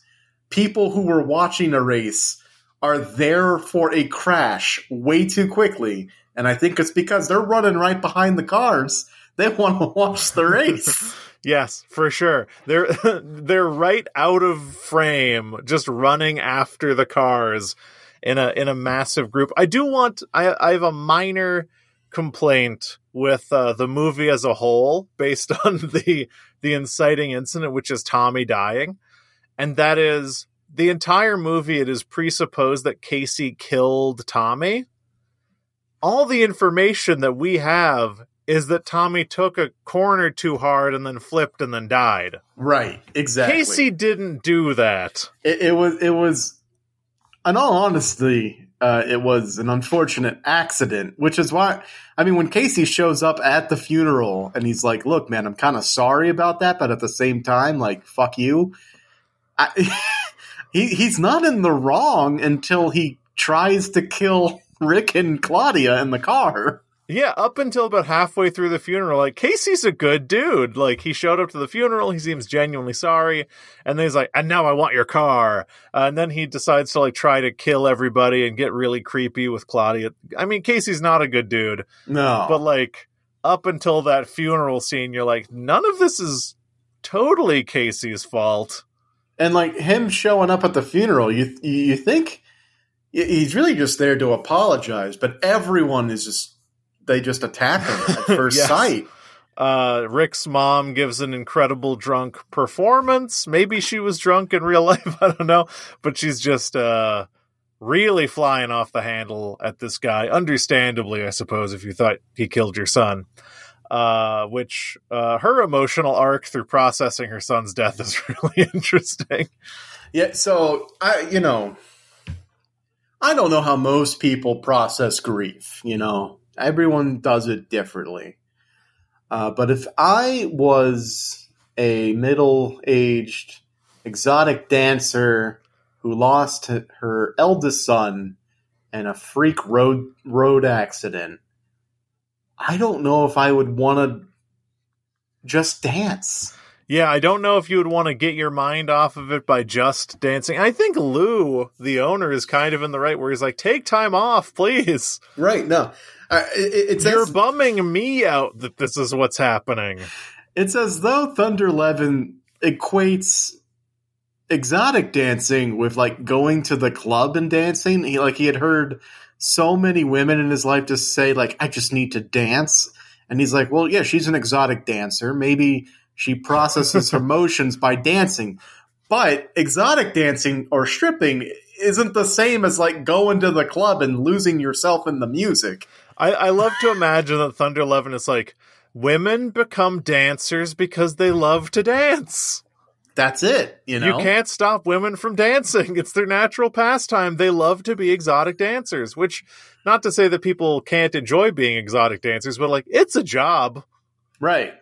People who were watching a race are there for a crash way too quickly, and I think it's because they're running right behind the cars. They want to watch the race. Yes, for sure. They're they're right out of frame, just running after the cars in a in a massive group. I do want. I I have a minor complaint with uh, the movie as a whole, based on the the inciting incident, which is Tommy dying, and that is the entire movie. It is presupposed that Casey killed Tommy. All the information that we have is that Tommy took a corner too hard and then flipped and then died. right, exactly. Casey didn't do that. it, it was it was in all honesty uh, it was an unfortunate accident which is why i mean when casey shows up at the funeral and he's like look man i'm kind of sorry about that but at the same time like fuck you I, he, he's not in the wrong until he tries to kill rick and claudia in the car Yeah, up until about halfway through the funeral, like Casey's a good dude. Like he showed up to the funeral, he seems genuinely sorry, and then he's like, "And now I want your car." Uh, and then he decides to like try to kill everybody and get really creepy with Claudia. I mean, Casey's not a good dude, no but like up until that funeral scene, you're like, none of this is totally Casey's fault. and like him showing up at the funeral you you you think he's really just there to apologize but everyone is just they just attack him at first Yes. sight Uh, Rick's mom gives an incredible drunk performance. Maybe she was drunk in real life. I don't know, but she's just, uh, really flying off the handle at this guy. Understandably, I suppose, if you thought he killed your son. Uh, which, uh, her emotional arc through processing her son's death is really interesting. yeah so i you know i don't know how most people process grief you know everyone does it differently uh, but if i was a middle-aged exotic dancer who lost her eldest son in a freak road road accident i don't know if i would want to just dance Yeah, I don't know if you would want to get your mind off of it by just dancing. I think Lou, the owner, is kind of in the right where he's like, take time off, please. right no uh, it, it's You're bumming me out that this is what's happening. it's as though thunder levin equates exotic dancing with like going to the club and dancing he like he had heard so many women in his life just say like i just need to dance. And he's like well yeah she's an exotic dancer. Maybe she processes her emotions by dancing. But exotic dancing or stripping isn't the same as like going to the club and losing yourself in the music I, I love to imagine that Thunder Levin is like, women become dancers because they love to dance. that's it you know You can't stop women from dancing. It's their natural pastime. They love to be exotic dancers, which, not to say that people can't enjoy being exotic dancers, but like, it's a job. right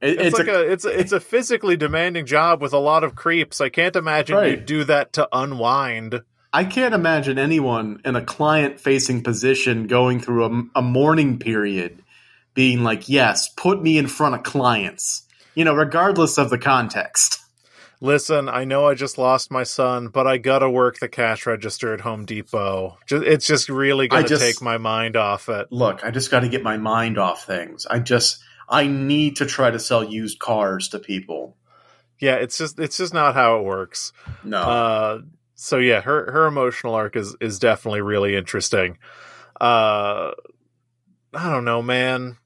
It- It's, like a, it's a, it's a physically demanding job with a lot of creeps. I can't imagine you Right. do that to unwind. I can't imagine anyone in a client facing position going through a, a mourning period being like, yes, put me in front of clients, you know, regardless of the context. Listen, I know I just lost my son, but I gotta work the cash register at Home Depot. It's just really gonna just- take my mind off it. Look, I just got to get my mind off things. I just, I need to try to sell used cars to people. Yeah, it's just it's just not how it works. No. Uh, so yeah, her her emotional arc is is definitely really interesting. Uh, I don't know, man.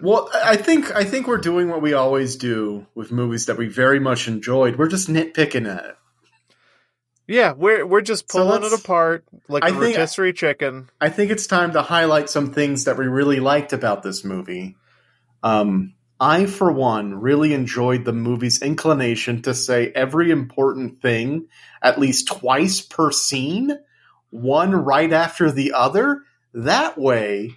well, I think, I think we're doing what we always do with movies that we very much enjoyed. We're just nitpicking at it. Yeah, we're we're just pulling let's- it apart like I a think- rotisserie chicken. I think it's time to highlight some things that we really liked about this movie. Um, I, for one, really enjoyed the movie's inclination to say every important thing at least twice per scene, one right after the other. That way,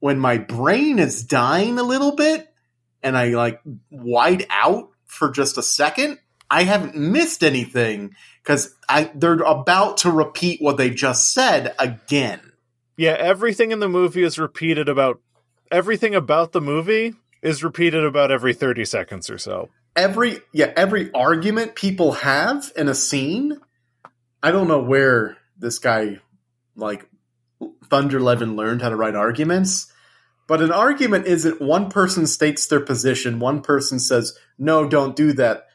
when my brain is dying a little bit and I like white out for just a second, I haven't missed anything because they're about to repeat what they just said again. Yeah, everything in the movie is repeated about everything about the movie is repeated about every 30 seconds or so. Every yeah, every argument people have in a scene, I don't know where this guy like Thunder Thunderlevin learned how to write arguments, but an argument isn't one person states their position, one person says, "No, don't do that."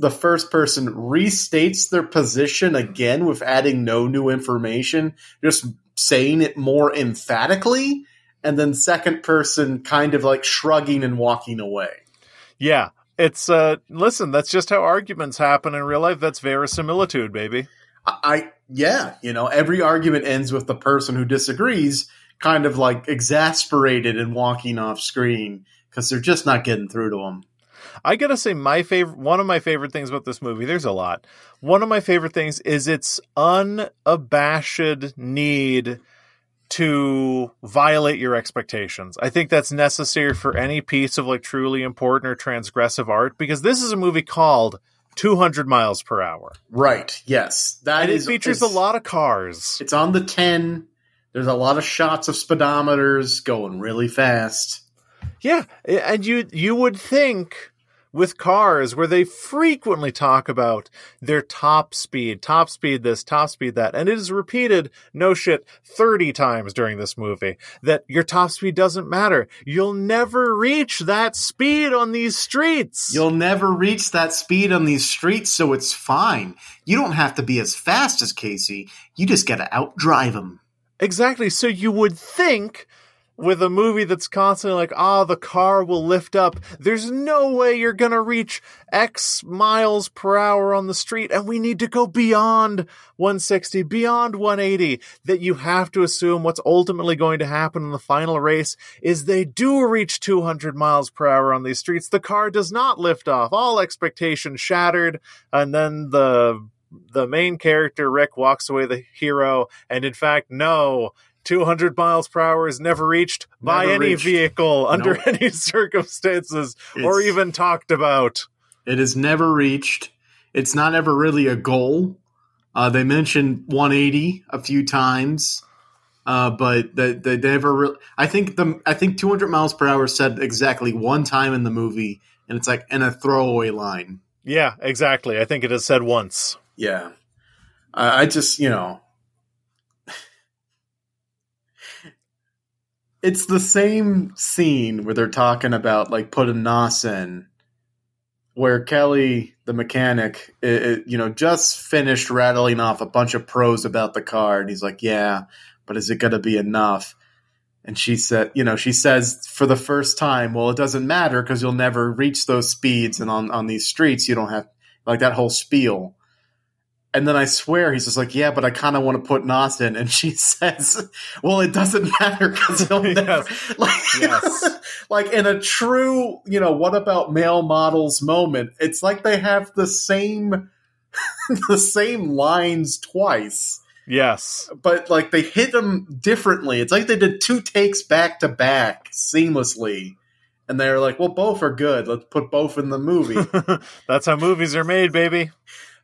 The first person restates their position again with adding no new information, just saying it more emphatically and then second person kind of like shrugging and walking away. Yeah. It's uh listen, that's just how arguments happen in real life. That's verisimilitude, baby. I, I yeah, you know, every argument ends with the person who disagrees kind of like exasperated and walking off screen because they're just not getting through to them. I gotta say, my favorite, one of my favorite things about this movie, there's a lot. One of my favorite things is its unabashed need to violate your expectations. I think that's necessary for any piece of like truly important or transgressive art because this is a movie called 200 miles per hour. Right. Yes. That and is, it features a lot of cars. It's on the 10. There's a lot of shots of speedometers going really fast. Yeah, and you you would think with cars where they frequently talk about their top speed, top speed this, top speed that. And it is repeated, no shit, 30 times during this movie that your top speed doesn't matter. You'll never reach that speed on these streets. You'll never reach that speed on these streets, so it's fine. You don't have to be as fast as Casey. You just gotta outdrive him. Exactly. So you would think with a movie that's constantly like, ah, the car will lift up. There's no way you're going to reach X miles per hour on the street. And we need to go beyond 160, beyond 180. That you have to assume what's ultimately going to happen in the final race is they do reach 200 miles per hour on these streets. The car does not lift off. All expectations shattered. And then the the main character Rick walks away the hero and in fact no 200 miles per hour is never reached never by any reached. vehicle under nope. any circumstances it's, or even talked about. It is never reached. It's not ever really a goal. Uh, they mentioned 180 a few times, uh, but they, they never. Re- I think the I think 200 miles per hour said exactly one time in the movie, and it's like in a throwaway line. Yeah, exactly. I think it is said once. Yeah, I just you know it's the same scene where they're talking about like putting NOS in, where Kelly, the mechanic, it, it, you know, just finished rattling off a bunch of pros about the car, and he's like, "Yeah, but is it going to be enough?" And she said, you know, she says for the first time, "Well, it doesn't matter because you'll never reach those speeds, and on on these streets, you don't have like that whole spiel." And then I swear he's just like, yeah, but I kind of want to put NOS in. And she says, well, it doesn't matter because he'll never, yes. like, yes. like in a true, you know, what about male models moment? It's like they have the same, the same lines twice. Yes. But like they hit them differently. It's like they did two takes back to back seamlessly. And they're like, well, both are good. Let's put both in the movie. That's how movies are made, baby.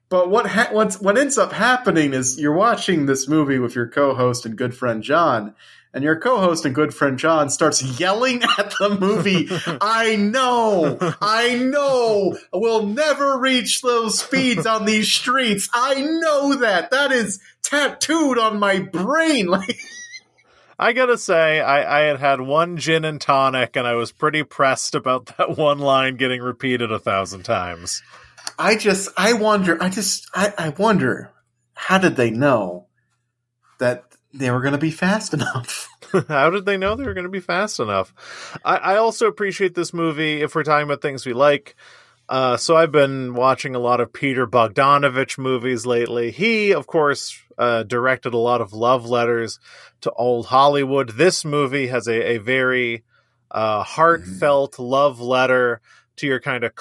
But what ha- what ends up happening is you're watching this movie with your co-host and good friend John, and your co-host and good friend John starts yelling at the movie. I know, I know, we'll never reach those speeds on these streets. I know that. That is tattooed on my brain. Like. I gotta say, I, I had had one gin and tonic, and I was pretty pressed about that one line getting repeated a thousand times. I just, I wonder, I just, I, I wonder, how did they know that they were going to be fast enough? how did they know they were going to be fast enough? I, I also appreciate this movie if we're talking about things we like. Uh, so I've been watching a lot of Peter Bogdanovich movies lately. He, of course, uh, directed a lot of love letters to old Hollywood. This movie has a, a very uh, heartfelt love letter to your kind of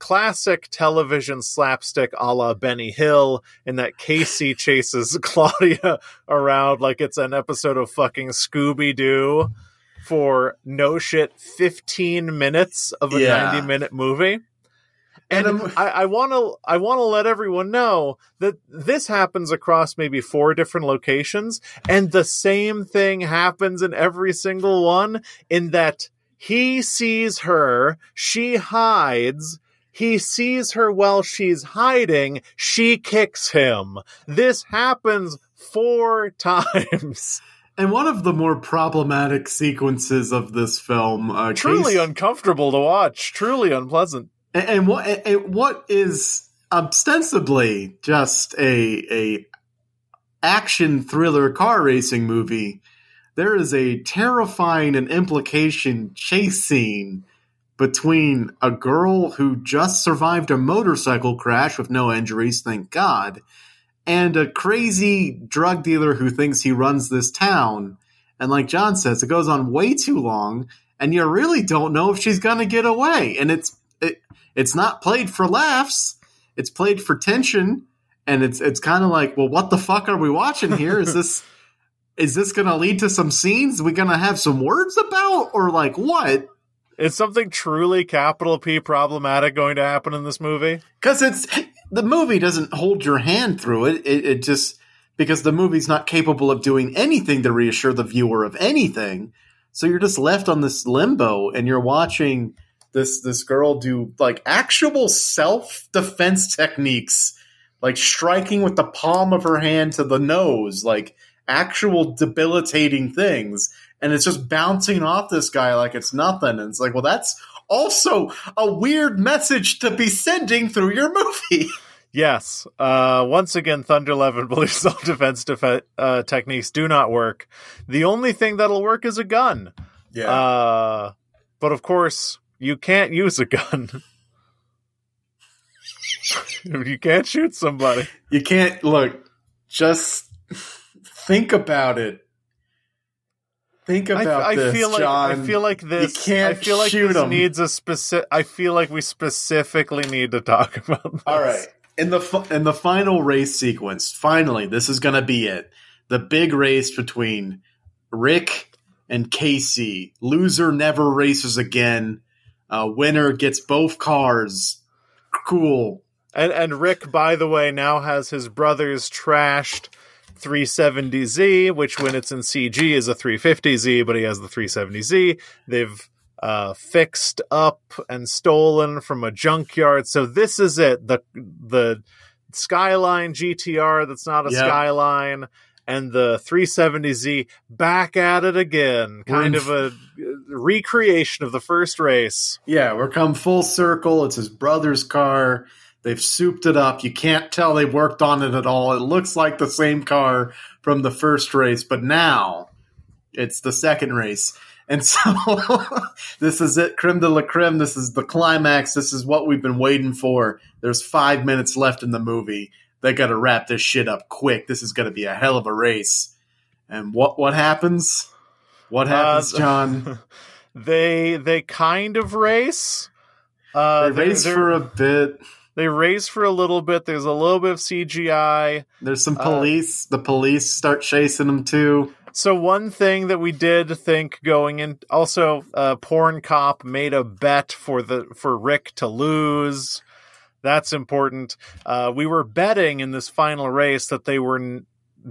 classic television slapstick a la Benny Hill, in that Casey chases Claudia around like it's an episode of fucking Scooby Doo for no shit 15 minutes of a Yeah. 90 minute movie. And And I want to I want to let everyone know that this happens across maybe four different locations, and the same thing happens in every single one. In that he sees her, she hides. He sees her while she's hiding. She kicks him. This happens four times. And one of the more problematic sequences of this film, uh, Truly Case- uncomfortable to watch. Truly unpleasant. and, and what and what is ostensibly just a a action thriller car racing movie, there is a terrifying and implication chase scene between a girl who just survived a motorcycle crash with no injuries, thank God, and a crazy drug dealer who thinks he runs this town. And like John says, it goes on way too long, and you really don't know if she's gonna get away. And it's it, it's not played for laughs; it's played for tension, and it's it's kind of like, well, what the fuck are we watching here? Is this is this gonna lead to some scenes we gonna have some words about, or like what? Is something truly capital P problematic going to happen in this movie? because it's the movie doesn't hold your hand through it. it. It just because the movie's not capable of doing anything to reassure the viewer of anything. So you're just left on this limbo, and you're watching this this girl do like actual self defense techniques, like striking with the palm of her hand to the nose, like actual debilitating things. And it's just bouncing off this guy like it's nothing. And it's like, well, that's also a weird message to be sending through your movie. Yes. Uh, once again, Thunder Levin believes self defense defe- uh, techniques do not work. The only thing that'll work is a gun. Uh, but of course, you can't use a gun. you can't shoot somebody. you can't look. Just think about it. Think I, about I this, feel like John. I feel like this. can't I feel like shoot this 'em. needs a specific. I feel like we specifically need to talk about. This. All right. In the fi- in the final race sequence, finally, this is going to be it. The big race between Rick and Casey. Loser never races again. Uh, winner gets both cars. Cool. And and Rick, by the way, now has his brother's trashed 370Z, which when it's in CG is a 350Z, but he has the 370Z. They've uh, fixed up and stolen from a junkyard. So this is it the the Skyline GTR that's not a Yep. Skyline. And the 370Z back at it again, We're kind of a uh, recreation of the first race. Yeah, we're come full circle. It's his brother's car. They've souped it up. You can't tell they worked on it at all. It looks like the same car from the first race, but now it's the second race. And so this is it, creme de la creme. This is the climax. This is what we've been waiting for. There's five minutes left in the movie. They got to wrap this shit up quick. This is going to be a hell of a race. And what what happens? What happens, Uh, John? They they kind of race. Uh, They they're- race they're- for a bit. They race for a little bit. There's a little bit of CGI. There's some Uh, police. the police start chasing them too. So one thing that we did think going in, also, uh, porn cop made a bet for the for Rick to lose. That's important. Uh, we were betting in this final race that they were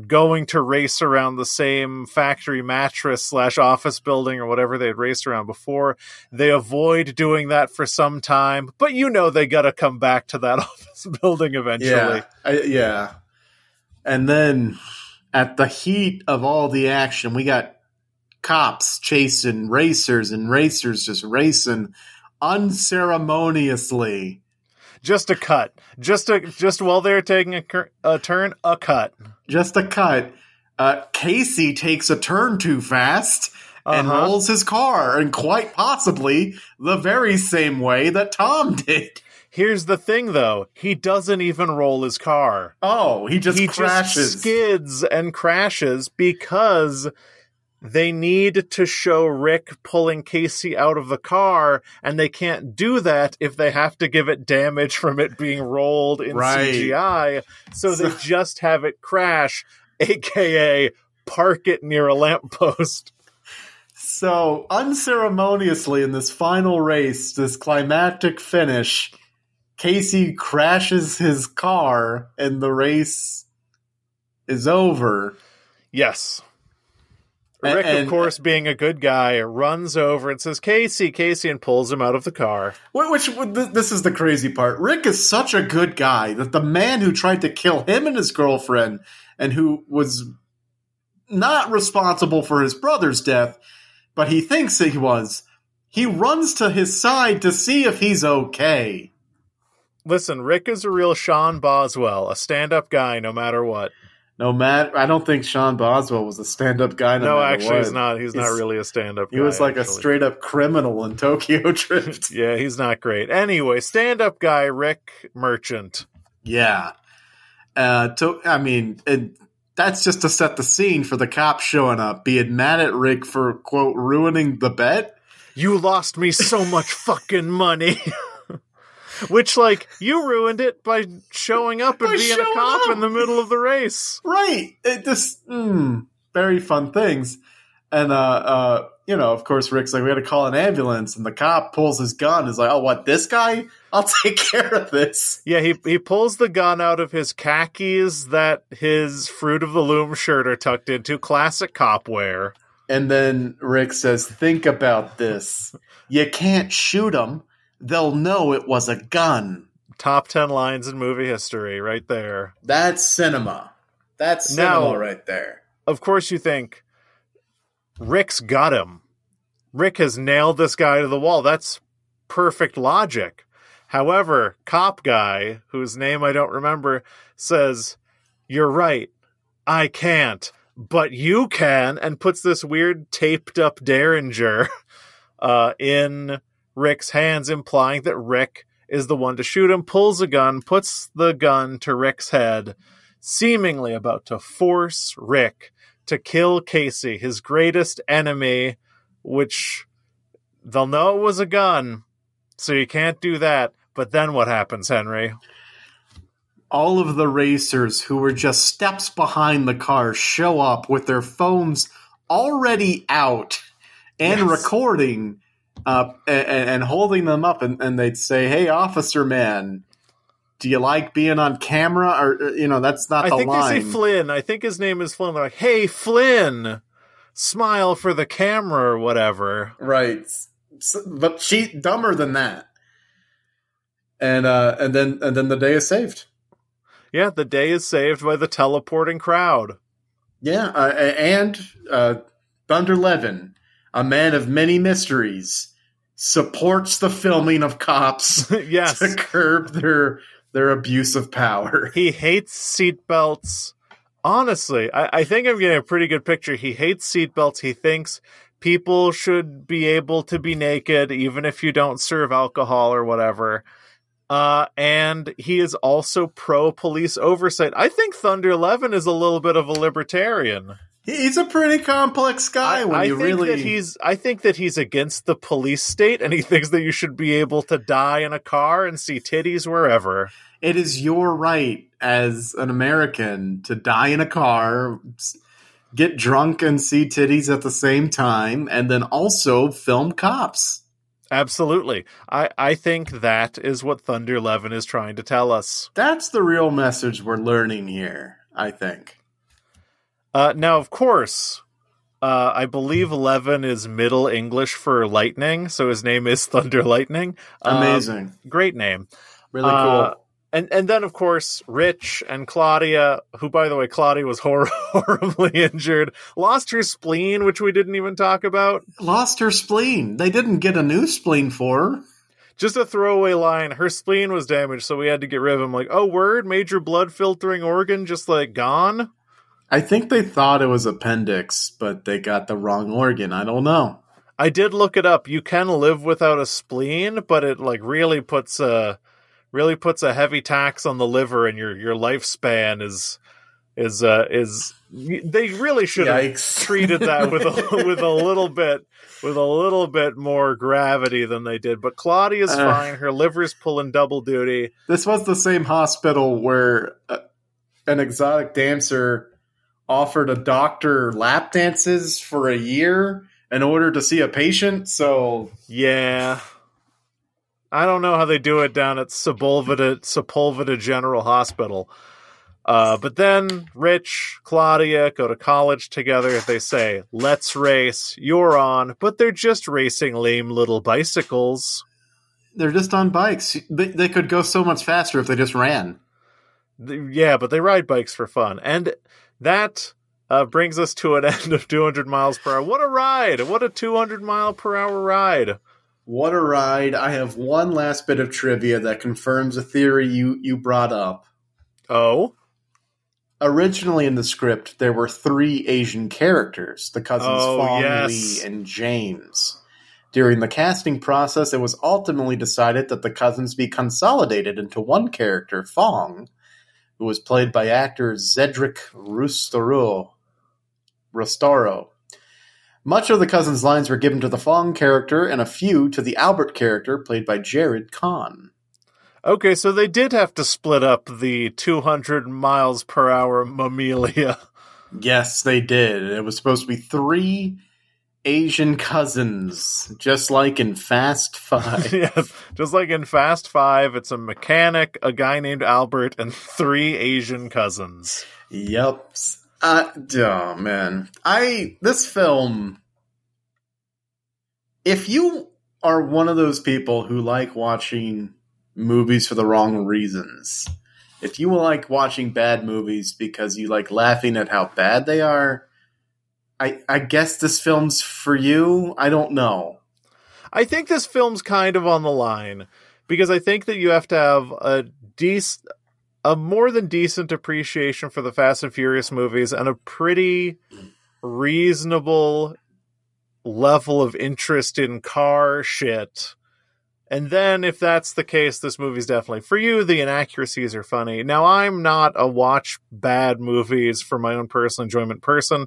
going to race around the same factory mattress slash office building or whatever they had raced around before. They avoid doing that for some time, but you know they got to come back to that office building eventually. Yeah, I, yeah. And then at the heat of all the action, we got cops chasing racers and racers just racing unceremoniously. Just a cut. Just a just while they're taking a, cur- a turn, a cut. Just a cut. Uh, Casey takes a turn too fast and Uh-huh. rolls his car, and quite possibly the very same way that Tom did. Here's the thing, though. He doesn't even roll his car. Oh, he just he crashes. just skids and crashes because they need to show Rick pulling Casey out of the car, and they can't do that if they have to give it damage from it being rolled in Right. CGI. So they just have it crash, aka park it near a lamppost. So unceremoniously in this final race, this climactic finish, Casey crashes his car and the race is over. Yes. Rick, and- of course, being a good guy, runs over and says, Casey, Casey, and pulls him out of the car. Which, this is the crazy part. Rick is such a good guy that the man who tried to kill him and his girlfriend and who was not responsible for his brother's death, but he thinks he was, he runs to his side to see if he's okay. Listen, Rick is a real Sean Boswell, a stand up guy no matter what. No matter, I don't think Sean Boswell was a stand-up guy. No, No, actually, what. he's not. He's, not really a stand up guy. He was like a straight-up criminal in Tokyo Drift. Yeah, he's not great. Anyway, stand up guy Rick Merchant. yeah. Uh, to, I mean, it, that's just to set the scene for the cops showing up, being mad at Rick for quote ruining the bet. You lost me so much fucking money. Which, like, you ruined it by showing up and By being a cop up. in the middle of the race. Right. It just mm, very fun things. And uh uh you know, of course Rick's like, we gotta call an ambulance and the cop pulls his gun, is like, Oh what, this guy? I'll take care of this. Yeah, he he pulls the gun out of his khakis that his Fruit of the Loom shirt are tucked into. Classic cop wear. And then Rick says, Think about this. You can't shoot them. They'll know it was a gun. Top 10 lines in movie history, right there. That's cinema. That's Now- cinema right there. Of course, you think Rick's got him. Rick has nailed this guy to the wall. That's perfect logic. However, cop guy, whose name I don't remember, says, You're right. I can't, but you can, and puts this weird taped up Derringer uh, in Rick's hands, implying that Rick is the one to shoot him, pulls a gun, puts the gun to Rick's head, seemingly about to force Rick to kill Casey, his greatest enemy, which they'll know it was a gun, so you can't do that. But then what happens, Henry? all of the racers who were just steps behind the car show up with their phones already out and Yes. recording uh, and, and holding them up and, and they'd say hey officer man do you like being on camera or uh, you know that's not I the think line they say Flynn. I think his name is Flynn. They're like, hey, Flynn, smile for the camera or whatever. right S- but she dumber than that and uh and then and then the day is saved Yeah, the day is saved by the teleporting crowd. Yeah, uh, and uh, Thunder Levin, a man of many mysteries, supports the filming of cops yes. to curb their their abuse of power. He hates seatbelts. Honestly, I, I think I'm getting a pretty good picture. He hates seatbelts. He thinks people should be able to be naked even if you don't serve alcohol or whatever. Uh, and he is also pro police oversight. I think Thunder Levin is a little bit of a libertarian. He's a pretty complex guy I, when I you think really. that he's I think that he's against the police state and he thinks that you should be able to die in a car and see titties wherever. it is your right as an American to die in a car, get drunk and see titties at the same time, and then also film cops. Absolutely. I, I think that is what Thunder Levin is trying to tell us. That's the real message we're learning here. I think. Uh, now, of course, uh, I believe Levin is Middle English for lightning, so his name is Thunder Lightning. Um, Amazing, great name. really uh, cool. And and then of course Rich and Claudia, who by the way Claudia was hor- horribly injured, lost her spleen, which we didn't even talk about. lost her spleen. They didn't get a new spleen for her. Just a throwaway line. Her spleen was damaged, so we had to get rid of him. Like, oh, word, major blood filtering organ, just like gone. I think they thought it was appendix, but they got the wrong organ. I don't know. I did look it up. You can live without a spleen, but it like really puts a really puts a heavy tax on the liver, and your your lifespan is is uh, is they really should have treated that with a with a little bit with a little bit more gravity than they did. But Claudia's Uh. fine. Her liver's pulling double duty. This was the same hospital where uh, an exotic dancer offered a doctor lap dances for a year in order to see a patient. So Yeah. I don't know how they do it down at Sepulveda Sepulveda General Hospital. Uh, but then Rich, Claudia go to college together. They say, let's race. You're on. But they're just racing lame little bicycles. they're just on bikes. They, they could go so much faster if they just ran. Yeah, but they ride bikes for fun. And that uh, brings us to an end of 200 miles per hour. What a ride! What a 200 mile per hour ride. What a ride. I have one last bit of trivia that confirms a theory you, you brought up. Oh? Originally in the script, there were three Asian characters the cousins Oh, Fong, yes. Lee, and James. During the casting process, it was ultimately decided that the cousins be consolidated into one character, Fong, who was played by actor Zedric Rustoro. Rostoro. Much of the cousins' lines were given to the Fong character and a few to the Albert character, played by Jared Kahn. Okay, so they did have to split up the 200 miles per hour mammalia. Yes, they did. It was supposed to be three Asian cousins, just like in Fast Five. yes, just like in Fast Five, it's a mechanic, a guy named Albert, and three Asian cousins. yep. Uh, oh man, I this film. If you are one of those people who like watching movies for the wrong reasons, if you like watching bad movies because you like laughing at how bad they are, I I guess this film's for you. I don't know. I think this film's kind of on the line because I think that you have to have a decent, a more than decent appreciation for the Fast and Furious movies and a pretty reasonable level of interest in car shit. And then, if that's the case, this movie's definitely for you. The inaccuracies are funny. Now, I'm not a watch bad movies for my own personal enjoyment person.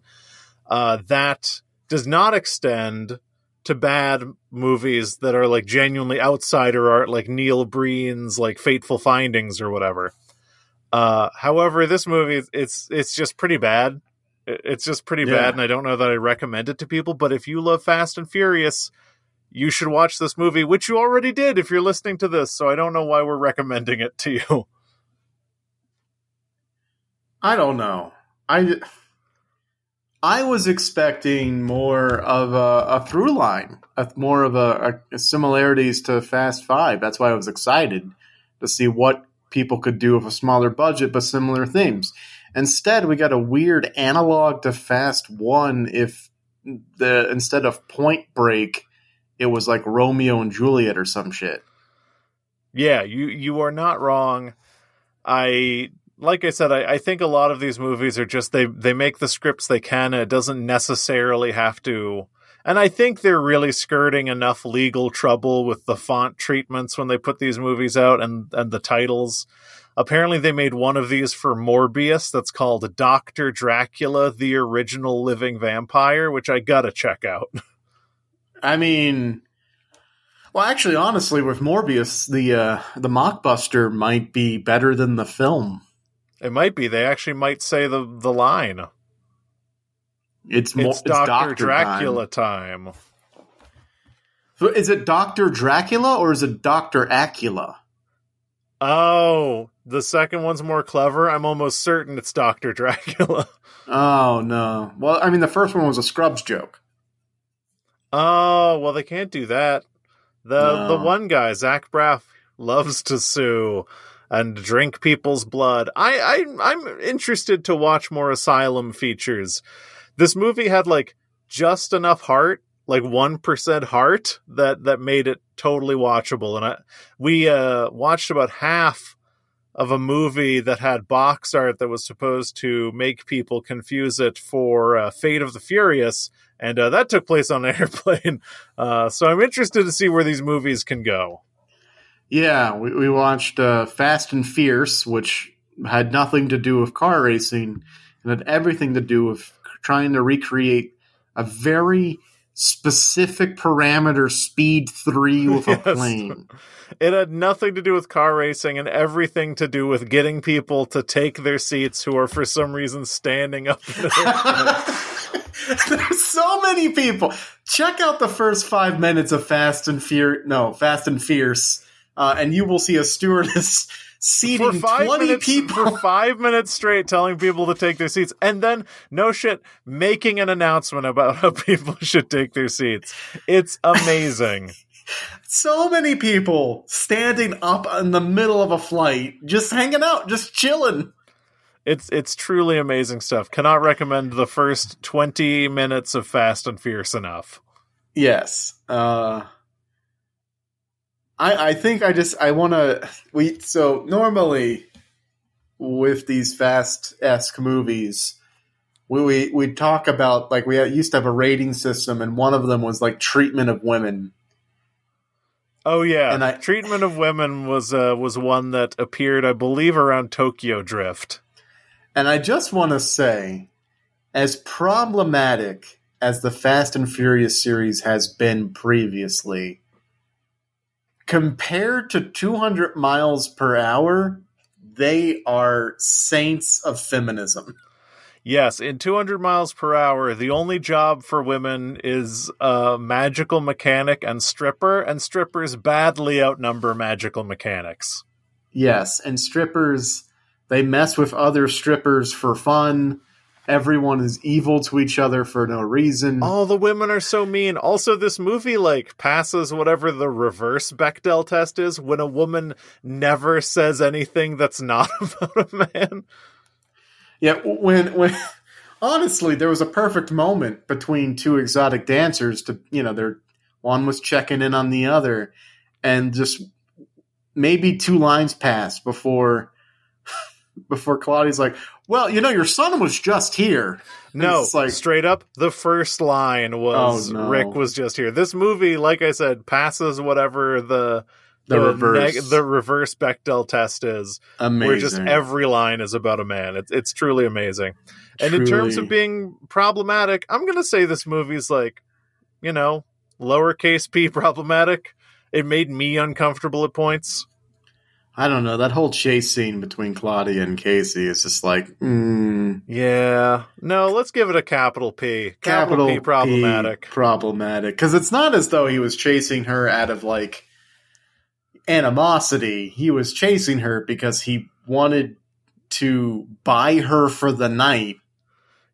Uh, that does not extend to bad movies that are like genuinely outsider art, like Neil Breen's like Fateful Findings or whatever. Uh, however, this movie it's it's just pretty bad. It's just pretty Yeah. bad, and I don't know that I recommend it to people. But if you love Fast and Furious, you should watch this movie, which you already did if you're listening to this. So I don't know why we're recommending it to you. I don't know. I I was expecting more of a, a through line, a, more of a, a similarities to Fast Five. That's why I was excited to see what people could do with a smaller budget but similar themes. Instead, we got a weird analog to Fast One. If the instead of Point Break, it was like Romeo and Juliet or some shit. Yeah, you you are not wrong. I like I said, I, I think a lot of these movies are just they they make the scripts they can. And it doesn't necessarily have to. And I think they're really skirting enough legal trouble with the font treatments when they put these movies out and and the titles. Apparently, they made one of these for Morbius that's called Doctor Dracula: The Original Living Vampire, which I gotta check out. I mean, well, actually, honestly, with Morbius, the uh, the mockbuster might be better than the film. It might be. They actually might say the the line. It's more, It's Doctor Dracula time. time. So is it Doctor Dracula or is it Doctor Acula? Oh, the second one's more clever. I'm almost certain it's Doctor Dracula. Oh no! Well, I mean, the first one was a Scrubs joke. Oh, well, they can't do that. The No. the one guy, Zach Braff, loves to sue and drink people's blood. I, I I'm interested to watch more Asylum features. This movie had like just enough heart, like one percent heart, that that made it totally watchable. And I we uh watched about half of a movie that had box art that was supposed to make people confuse it for uh, Fate of the Furious, and uh, that took place on an airplane. Uh, so I'm interested to see where these movies can go. Yeah, we, we watched uh, Fast and Fierce, which had nothing to do with car racing, and had everything to do with trying to recreate a very specific parameter speed three with a Yes. plane. It had nothing to do with car racing and everything to do with getting people to take their seats who are for some reason standing up. There's so many people. Check out the first five minutes of Fast and Fear. No, Fast and Fierce, uh, and you will see a stewardess for seating twenty minutes people. for five minutes straight telling people to take their seats and then no shit making an announcement about how people should take their seats it's amazing so many people standing up in the middle of a flight, just hanging out, just chilling. it's it's truly amazing stuff cannot recommend the first 20 minutes of fast and fierce enough Yes. Uh, I I think I just I want to we so normally with these fast esque movies. We, we we talk about like we used to have a rating system, and one of them was like treatment of women. oh yeah And I- treatment of women was uh, was one that appeared i believe around tokyo drift And I just want to say, as problematic as the Fast and Furious series has been previously, compared to 200 miles per hour, they are saints of feminism. Yes, in 200 miles per hour, the only job for women is uh, magical mechanic and stripper, and strippers badly outnumber magical mechanics. Yes, and strippers, they mess with other strippers for fun. Everyone is evil to each other for no reason. All the women are so mean. Also, this movie like passes whatever the reverse Bechdel test is when a woman never says anything that's not about a man. Yeah, when when honestly, there was a perfect moment between two exotic dancers to you know, they're one was checking in on the other, and just maybe two lines passed before before Claudia's like, "Well, you know, your son was just here." And No, it's like straight up, the first line was Oh, no. Rick was just here. This movie, like I said, passes whatever the the reverse, neg- the reverse Bechdel test is, amazing. where just every line is about a man. It's it's truly amazing. And in terms of being problematic, I'm gonna say this movie's like, you know, lowercase p problematic. It made me uncomfortable at points. I don't know that whole chase scene between Claudia and Casey is just like, mm, Yeah. No, let's give it a capital P. Capital, P problematic. P problematic because it's not as though he was chasing her out of like animosity. He was chasing her because he wanted to buy her for the night,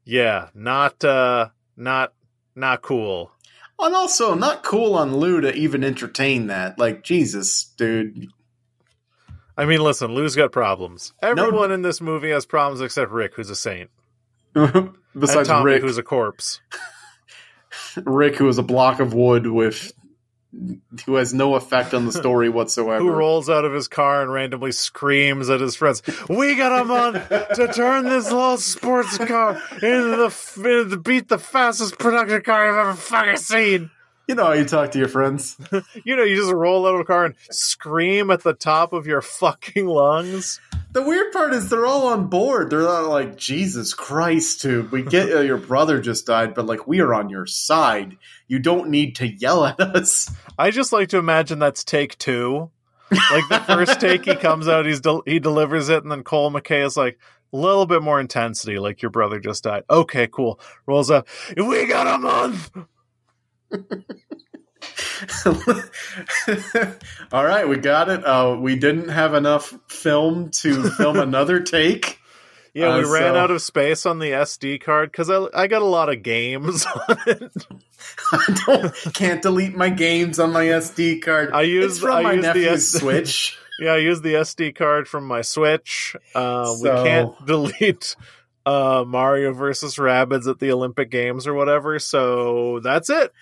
Yeah, not uh not not cool. and also not cool on Lou to even entertain that. Like Jesus, dude. I mean, listen, Lou's got problems. Everyone in this movie has problems except Rick, who's a saint. Besides Tommy, Rick, who's a corpse. Rick, who is a block of wood with. Who has no effect on the story whatsoever. Who rolls out of his car and randomly screams at his friends, We got a month to turn this little sports car into the, into the beat the fastest production car I've ever fucking seen. You know how you talk to your friends. You know, you just roll out of a car and scream at the top of your fucking lungs. The weird part is they're all on board. They're not like Jesus Christ, dude. We get uh, your brother just died, but like we are on your side. You don't need to yell at us. I just like to imagine that's take two. Like the first take, he comes out, he's del- he delivers it, and then Cole McKay is like a little bit more intensity. Like your brother just died. Okay, cool. Rolls up. We got a month. all right, we got it. Uh, we didn't have enough film to film another take. Yeah, we Uh, ran so- out of space on the SD card because I I got a lot of games on it. I don't, can't delete my games on my SD card. I it's from I my used the nephew's S- Switch. Yeah, I used the SD card from my Switch. Uh, So- We can't delete uh, Mario versus Rabbids at the Olympic Games or whatever. So that's it.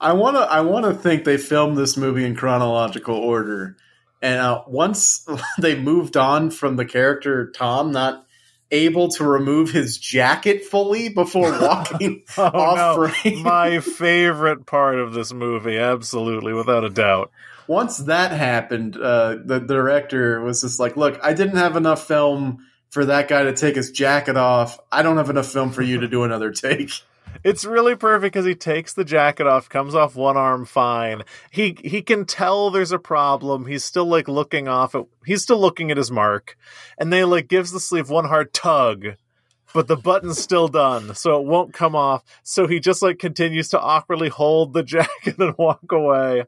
I want to. I want to think they filmed this movie in chronological order, and uh, once they moved on from the character Tom not able to remove his jacket fully before walking Oh off no, frame. my favorite part of this movie, absolutely, without a doubt. once that happened, uh, the director was just like, "Look, I didn't have enough film." For that guy to take his jacket off. I don't have enough film for you to do another take. It's really perfect because he takes the jacket off, comes off one arm fine. He he can tell there's a problem. He's still like looking off at he's still looking at his mark, and they like gives the sleeve one hard tug, but the button's still done, so it won't come off. So he just like continues to awkwardly hold the jacket and walk away.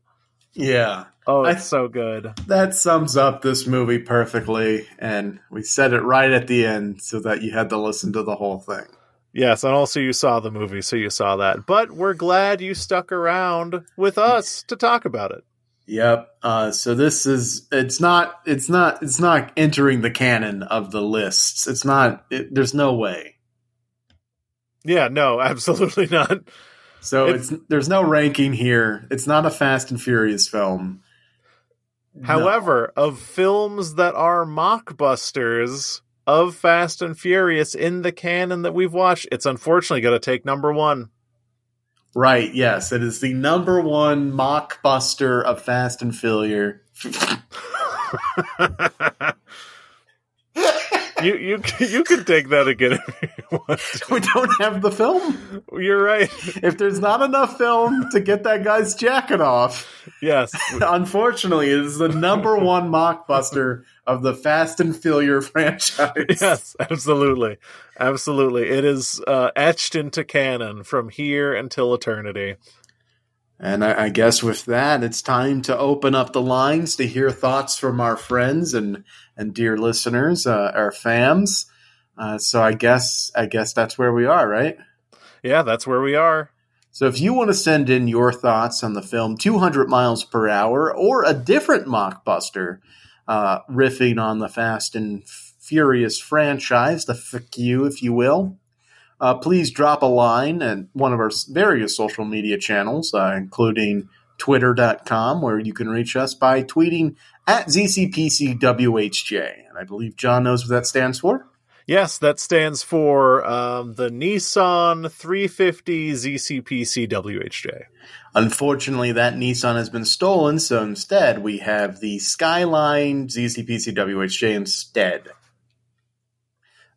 Yeah. Oh, I- it's so good. That sums up this movie perfectly, and we said it right at the end so that you had to listen to the whole thing. Yes, and also you saw the movie, so you saw that. But we're glad you stuck around with us to talk about it. Yep. Uh, so this is it's not it's not it's not entering the canon of the lists. It's not. It, there's no way. Yeah, no, absolutely not. So It's- it's, there's no ranking here. It's not a Fast and Furious film. No. However, of films that are mockbusters of Fast and Furious in the canon that we've watched, it's unfortunately going to take number one. right? Yes, it is the number one mockbuster of Fast and Furious. you you you can take that again if you want. we don't have the film. You're right. If there's not enough film to get that guy's jacket off, Yes, unfortunately, it is the number one mockbuster of the Fast and Furious franchise. yes, absolutely, absolutely. It is uh, etched into canon from here until eternity. And I, I guess with that, it's time to open up the lines to hear thoughts from our friends and and dear listeners, uh, our fams. Uh, so I guess I guess that's where we are, right? Yeah, that's where we are. So if you want to send in your thoughts on the film 200 Miles Per Hour or a different mockbuster uh, riffing on the Fast and Furious franchise, the FQ, if you will, uh, please drop a line at one of our various social media channels, uh, including twitter.com, where you can reach us by tweeting at ZCPCWHJ. And I believe John knows what that stands for. Yes, that stands for um, the Nissan 350 ZCP CWHJ. Unfortunately, that Nissan has been stolen, so instead we have the Skyline ZCPCWHJ instead.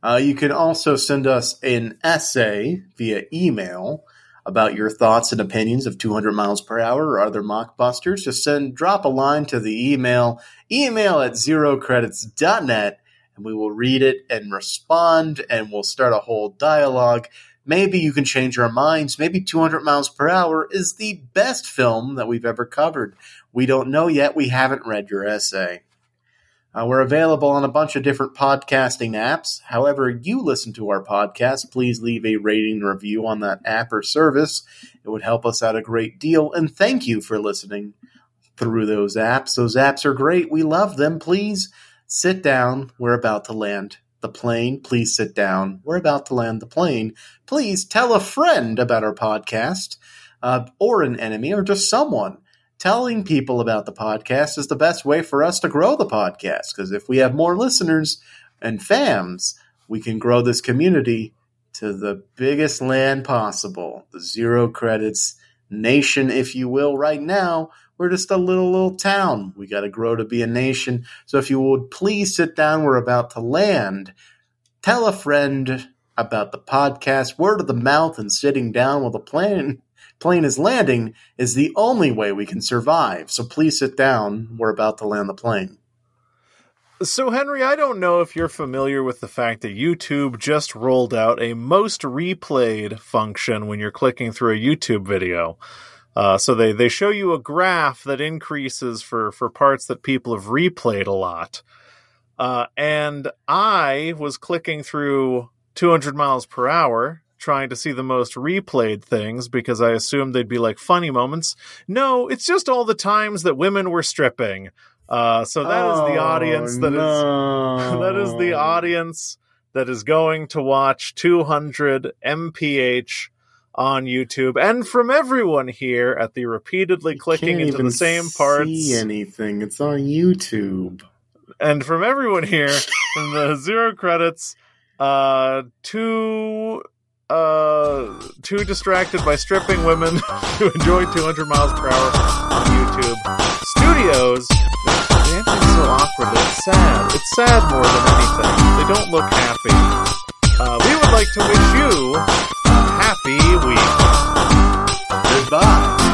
Uh, you can also send us an essay via email about your thoughts and opinions of 200 miles per hour or other mockbusters. Just send, drop a line to the email, email at zerocredits.net, and we will read it and respond, and we'll start a whole dialogue. Maybe you can change our minds. Maybe 200 miles per hour is the best film that we've ever covered. We don't know yet. We haven't read your essay. Uh, we're available on a bunch of different podcasting apps. However, you listen to our podcast, please leave a rating review on that app or service. It would help us out a great deal. And thank you for listening through those apps. Those apps are great. We love them. Please sit down. We're about to land the plane. Please sit down. We're about to land the plane. Please tell a friend about our podcast, uh, or an enemy, or just someone telling people about the podcast is the best way for us to grow the podcast. Because if we have more listeners and fams, we can grow this community to the biggest land possible, the zero credits nation, if you will. Right now, we're just a little, little town. We got to grow to be a nation. So if you would please sit down, we're about to land. Tell a friend about the podcast. Word of the mouth and sitting down with a plane plane is landing is the only way we can survive. So please sit down. We're about to land the plane. So, Henry, I don't know if you're familiar with the fact that YouTube just rolled out a most replayed function when you're clicking through a YouTube video. Uh, so they, they show you a graph that increases for, for parts that people have replayed a lot. Uh, and I was clicking through 200 miles per hour trying to see the most replayed things because I assumed they'd be like funny moments. No, it's just all the times that women were stripping. Uh, so that is the audience that is that is the audience that is going to watch 200 mph on YouTube, and from everyone here at the repeatedly clicking into the same parts, See anything? It's on YouTube. and from everyone here from the zero credits, uh, too uh, too distracted by stripping women to enjoy 200 miles per hour on YouTube. Studios, It's so awkward it's sad. It's sad more than anything. They don't look happy. Uh, we would like to wish you a happy week. Goodbye.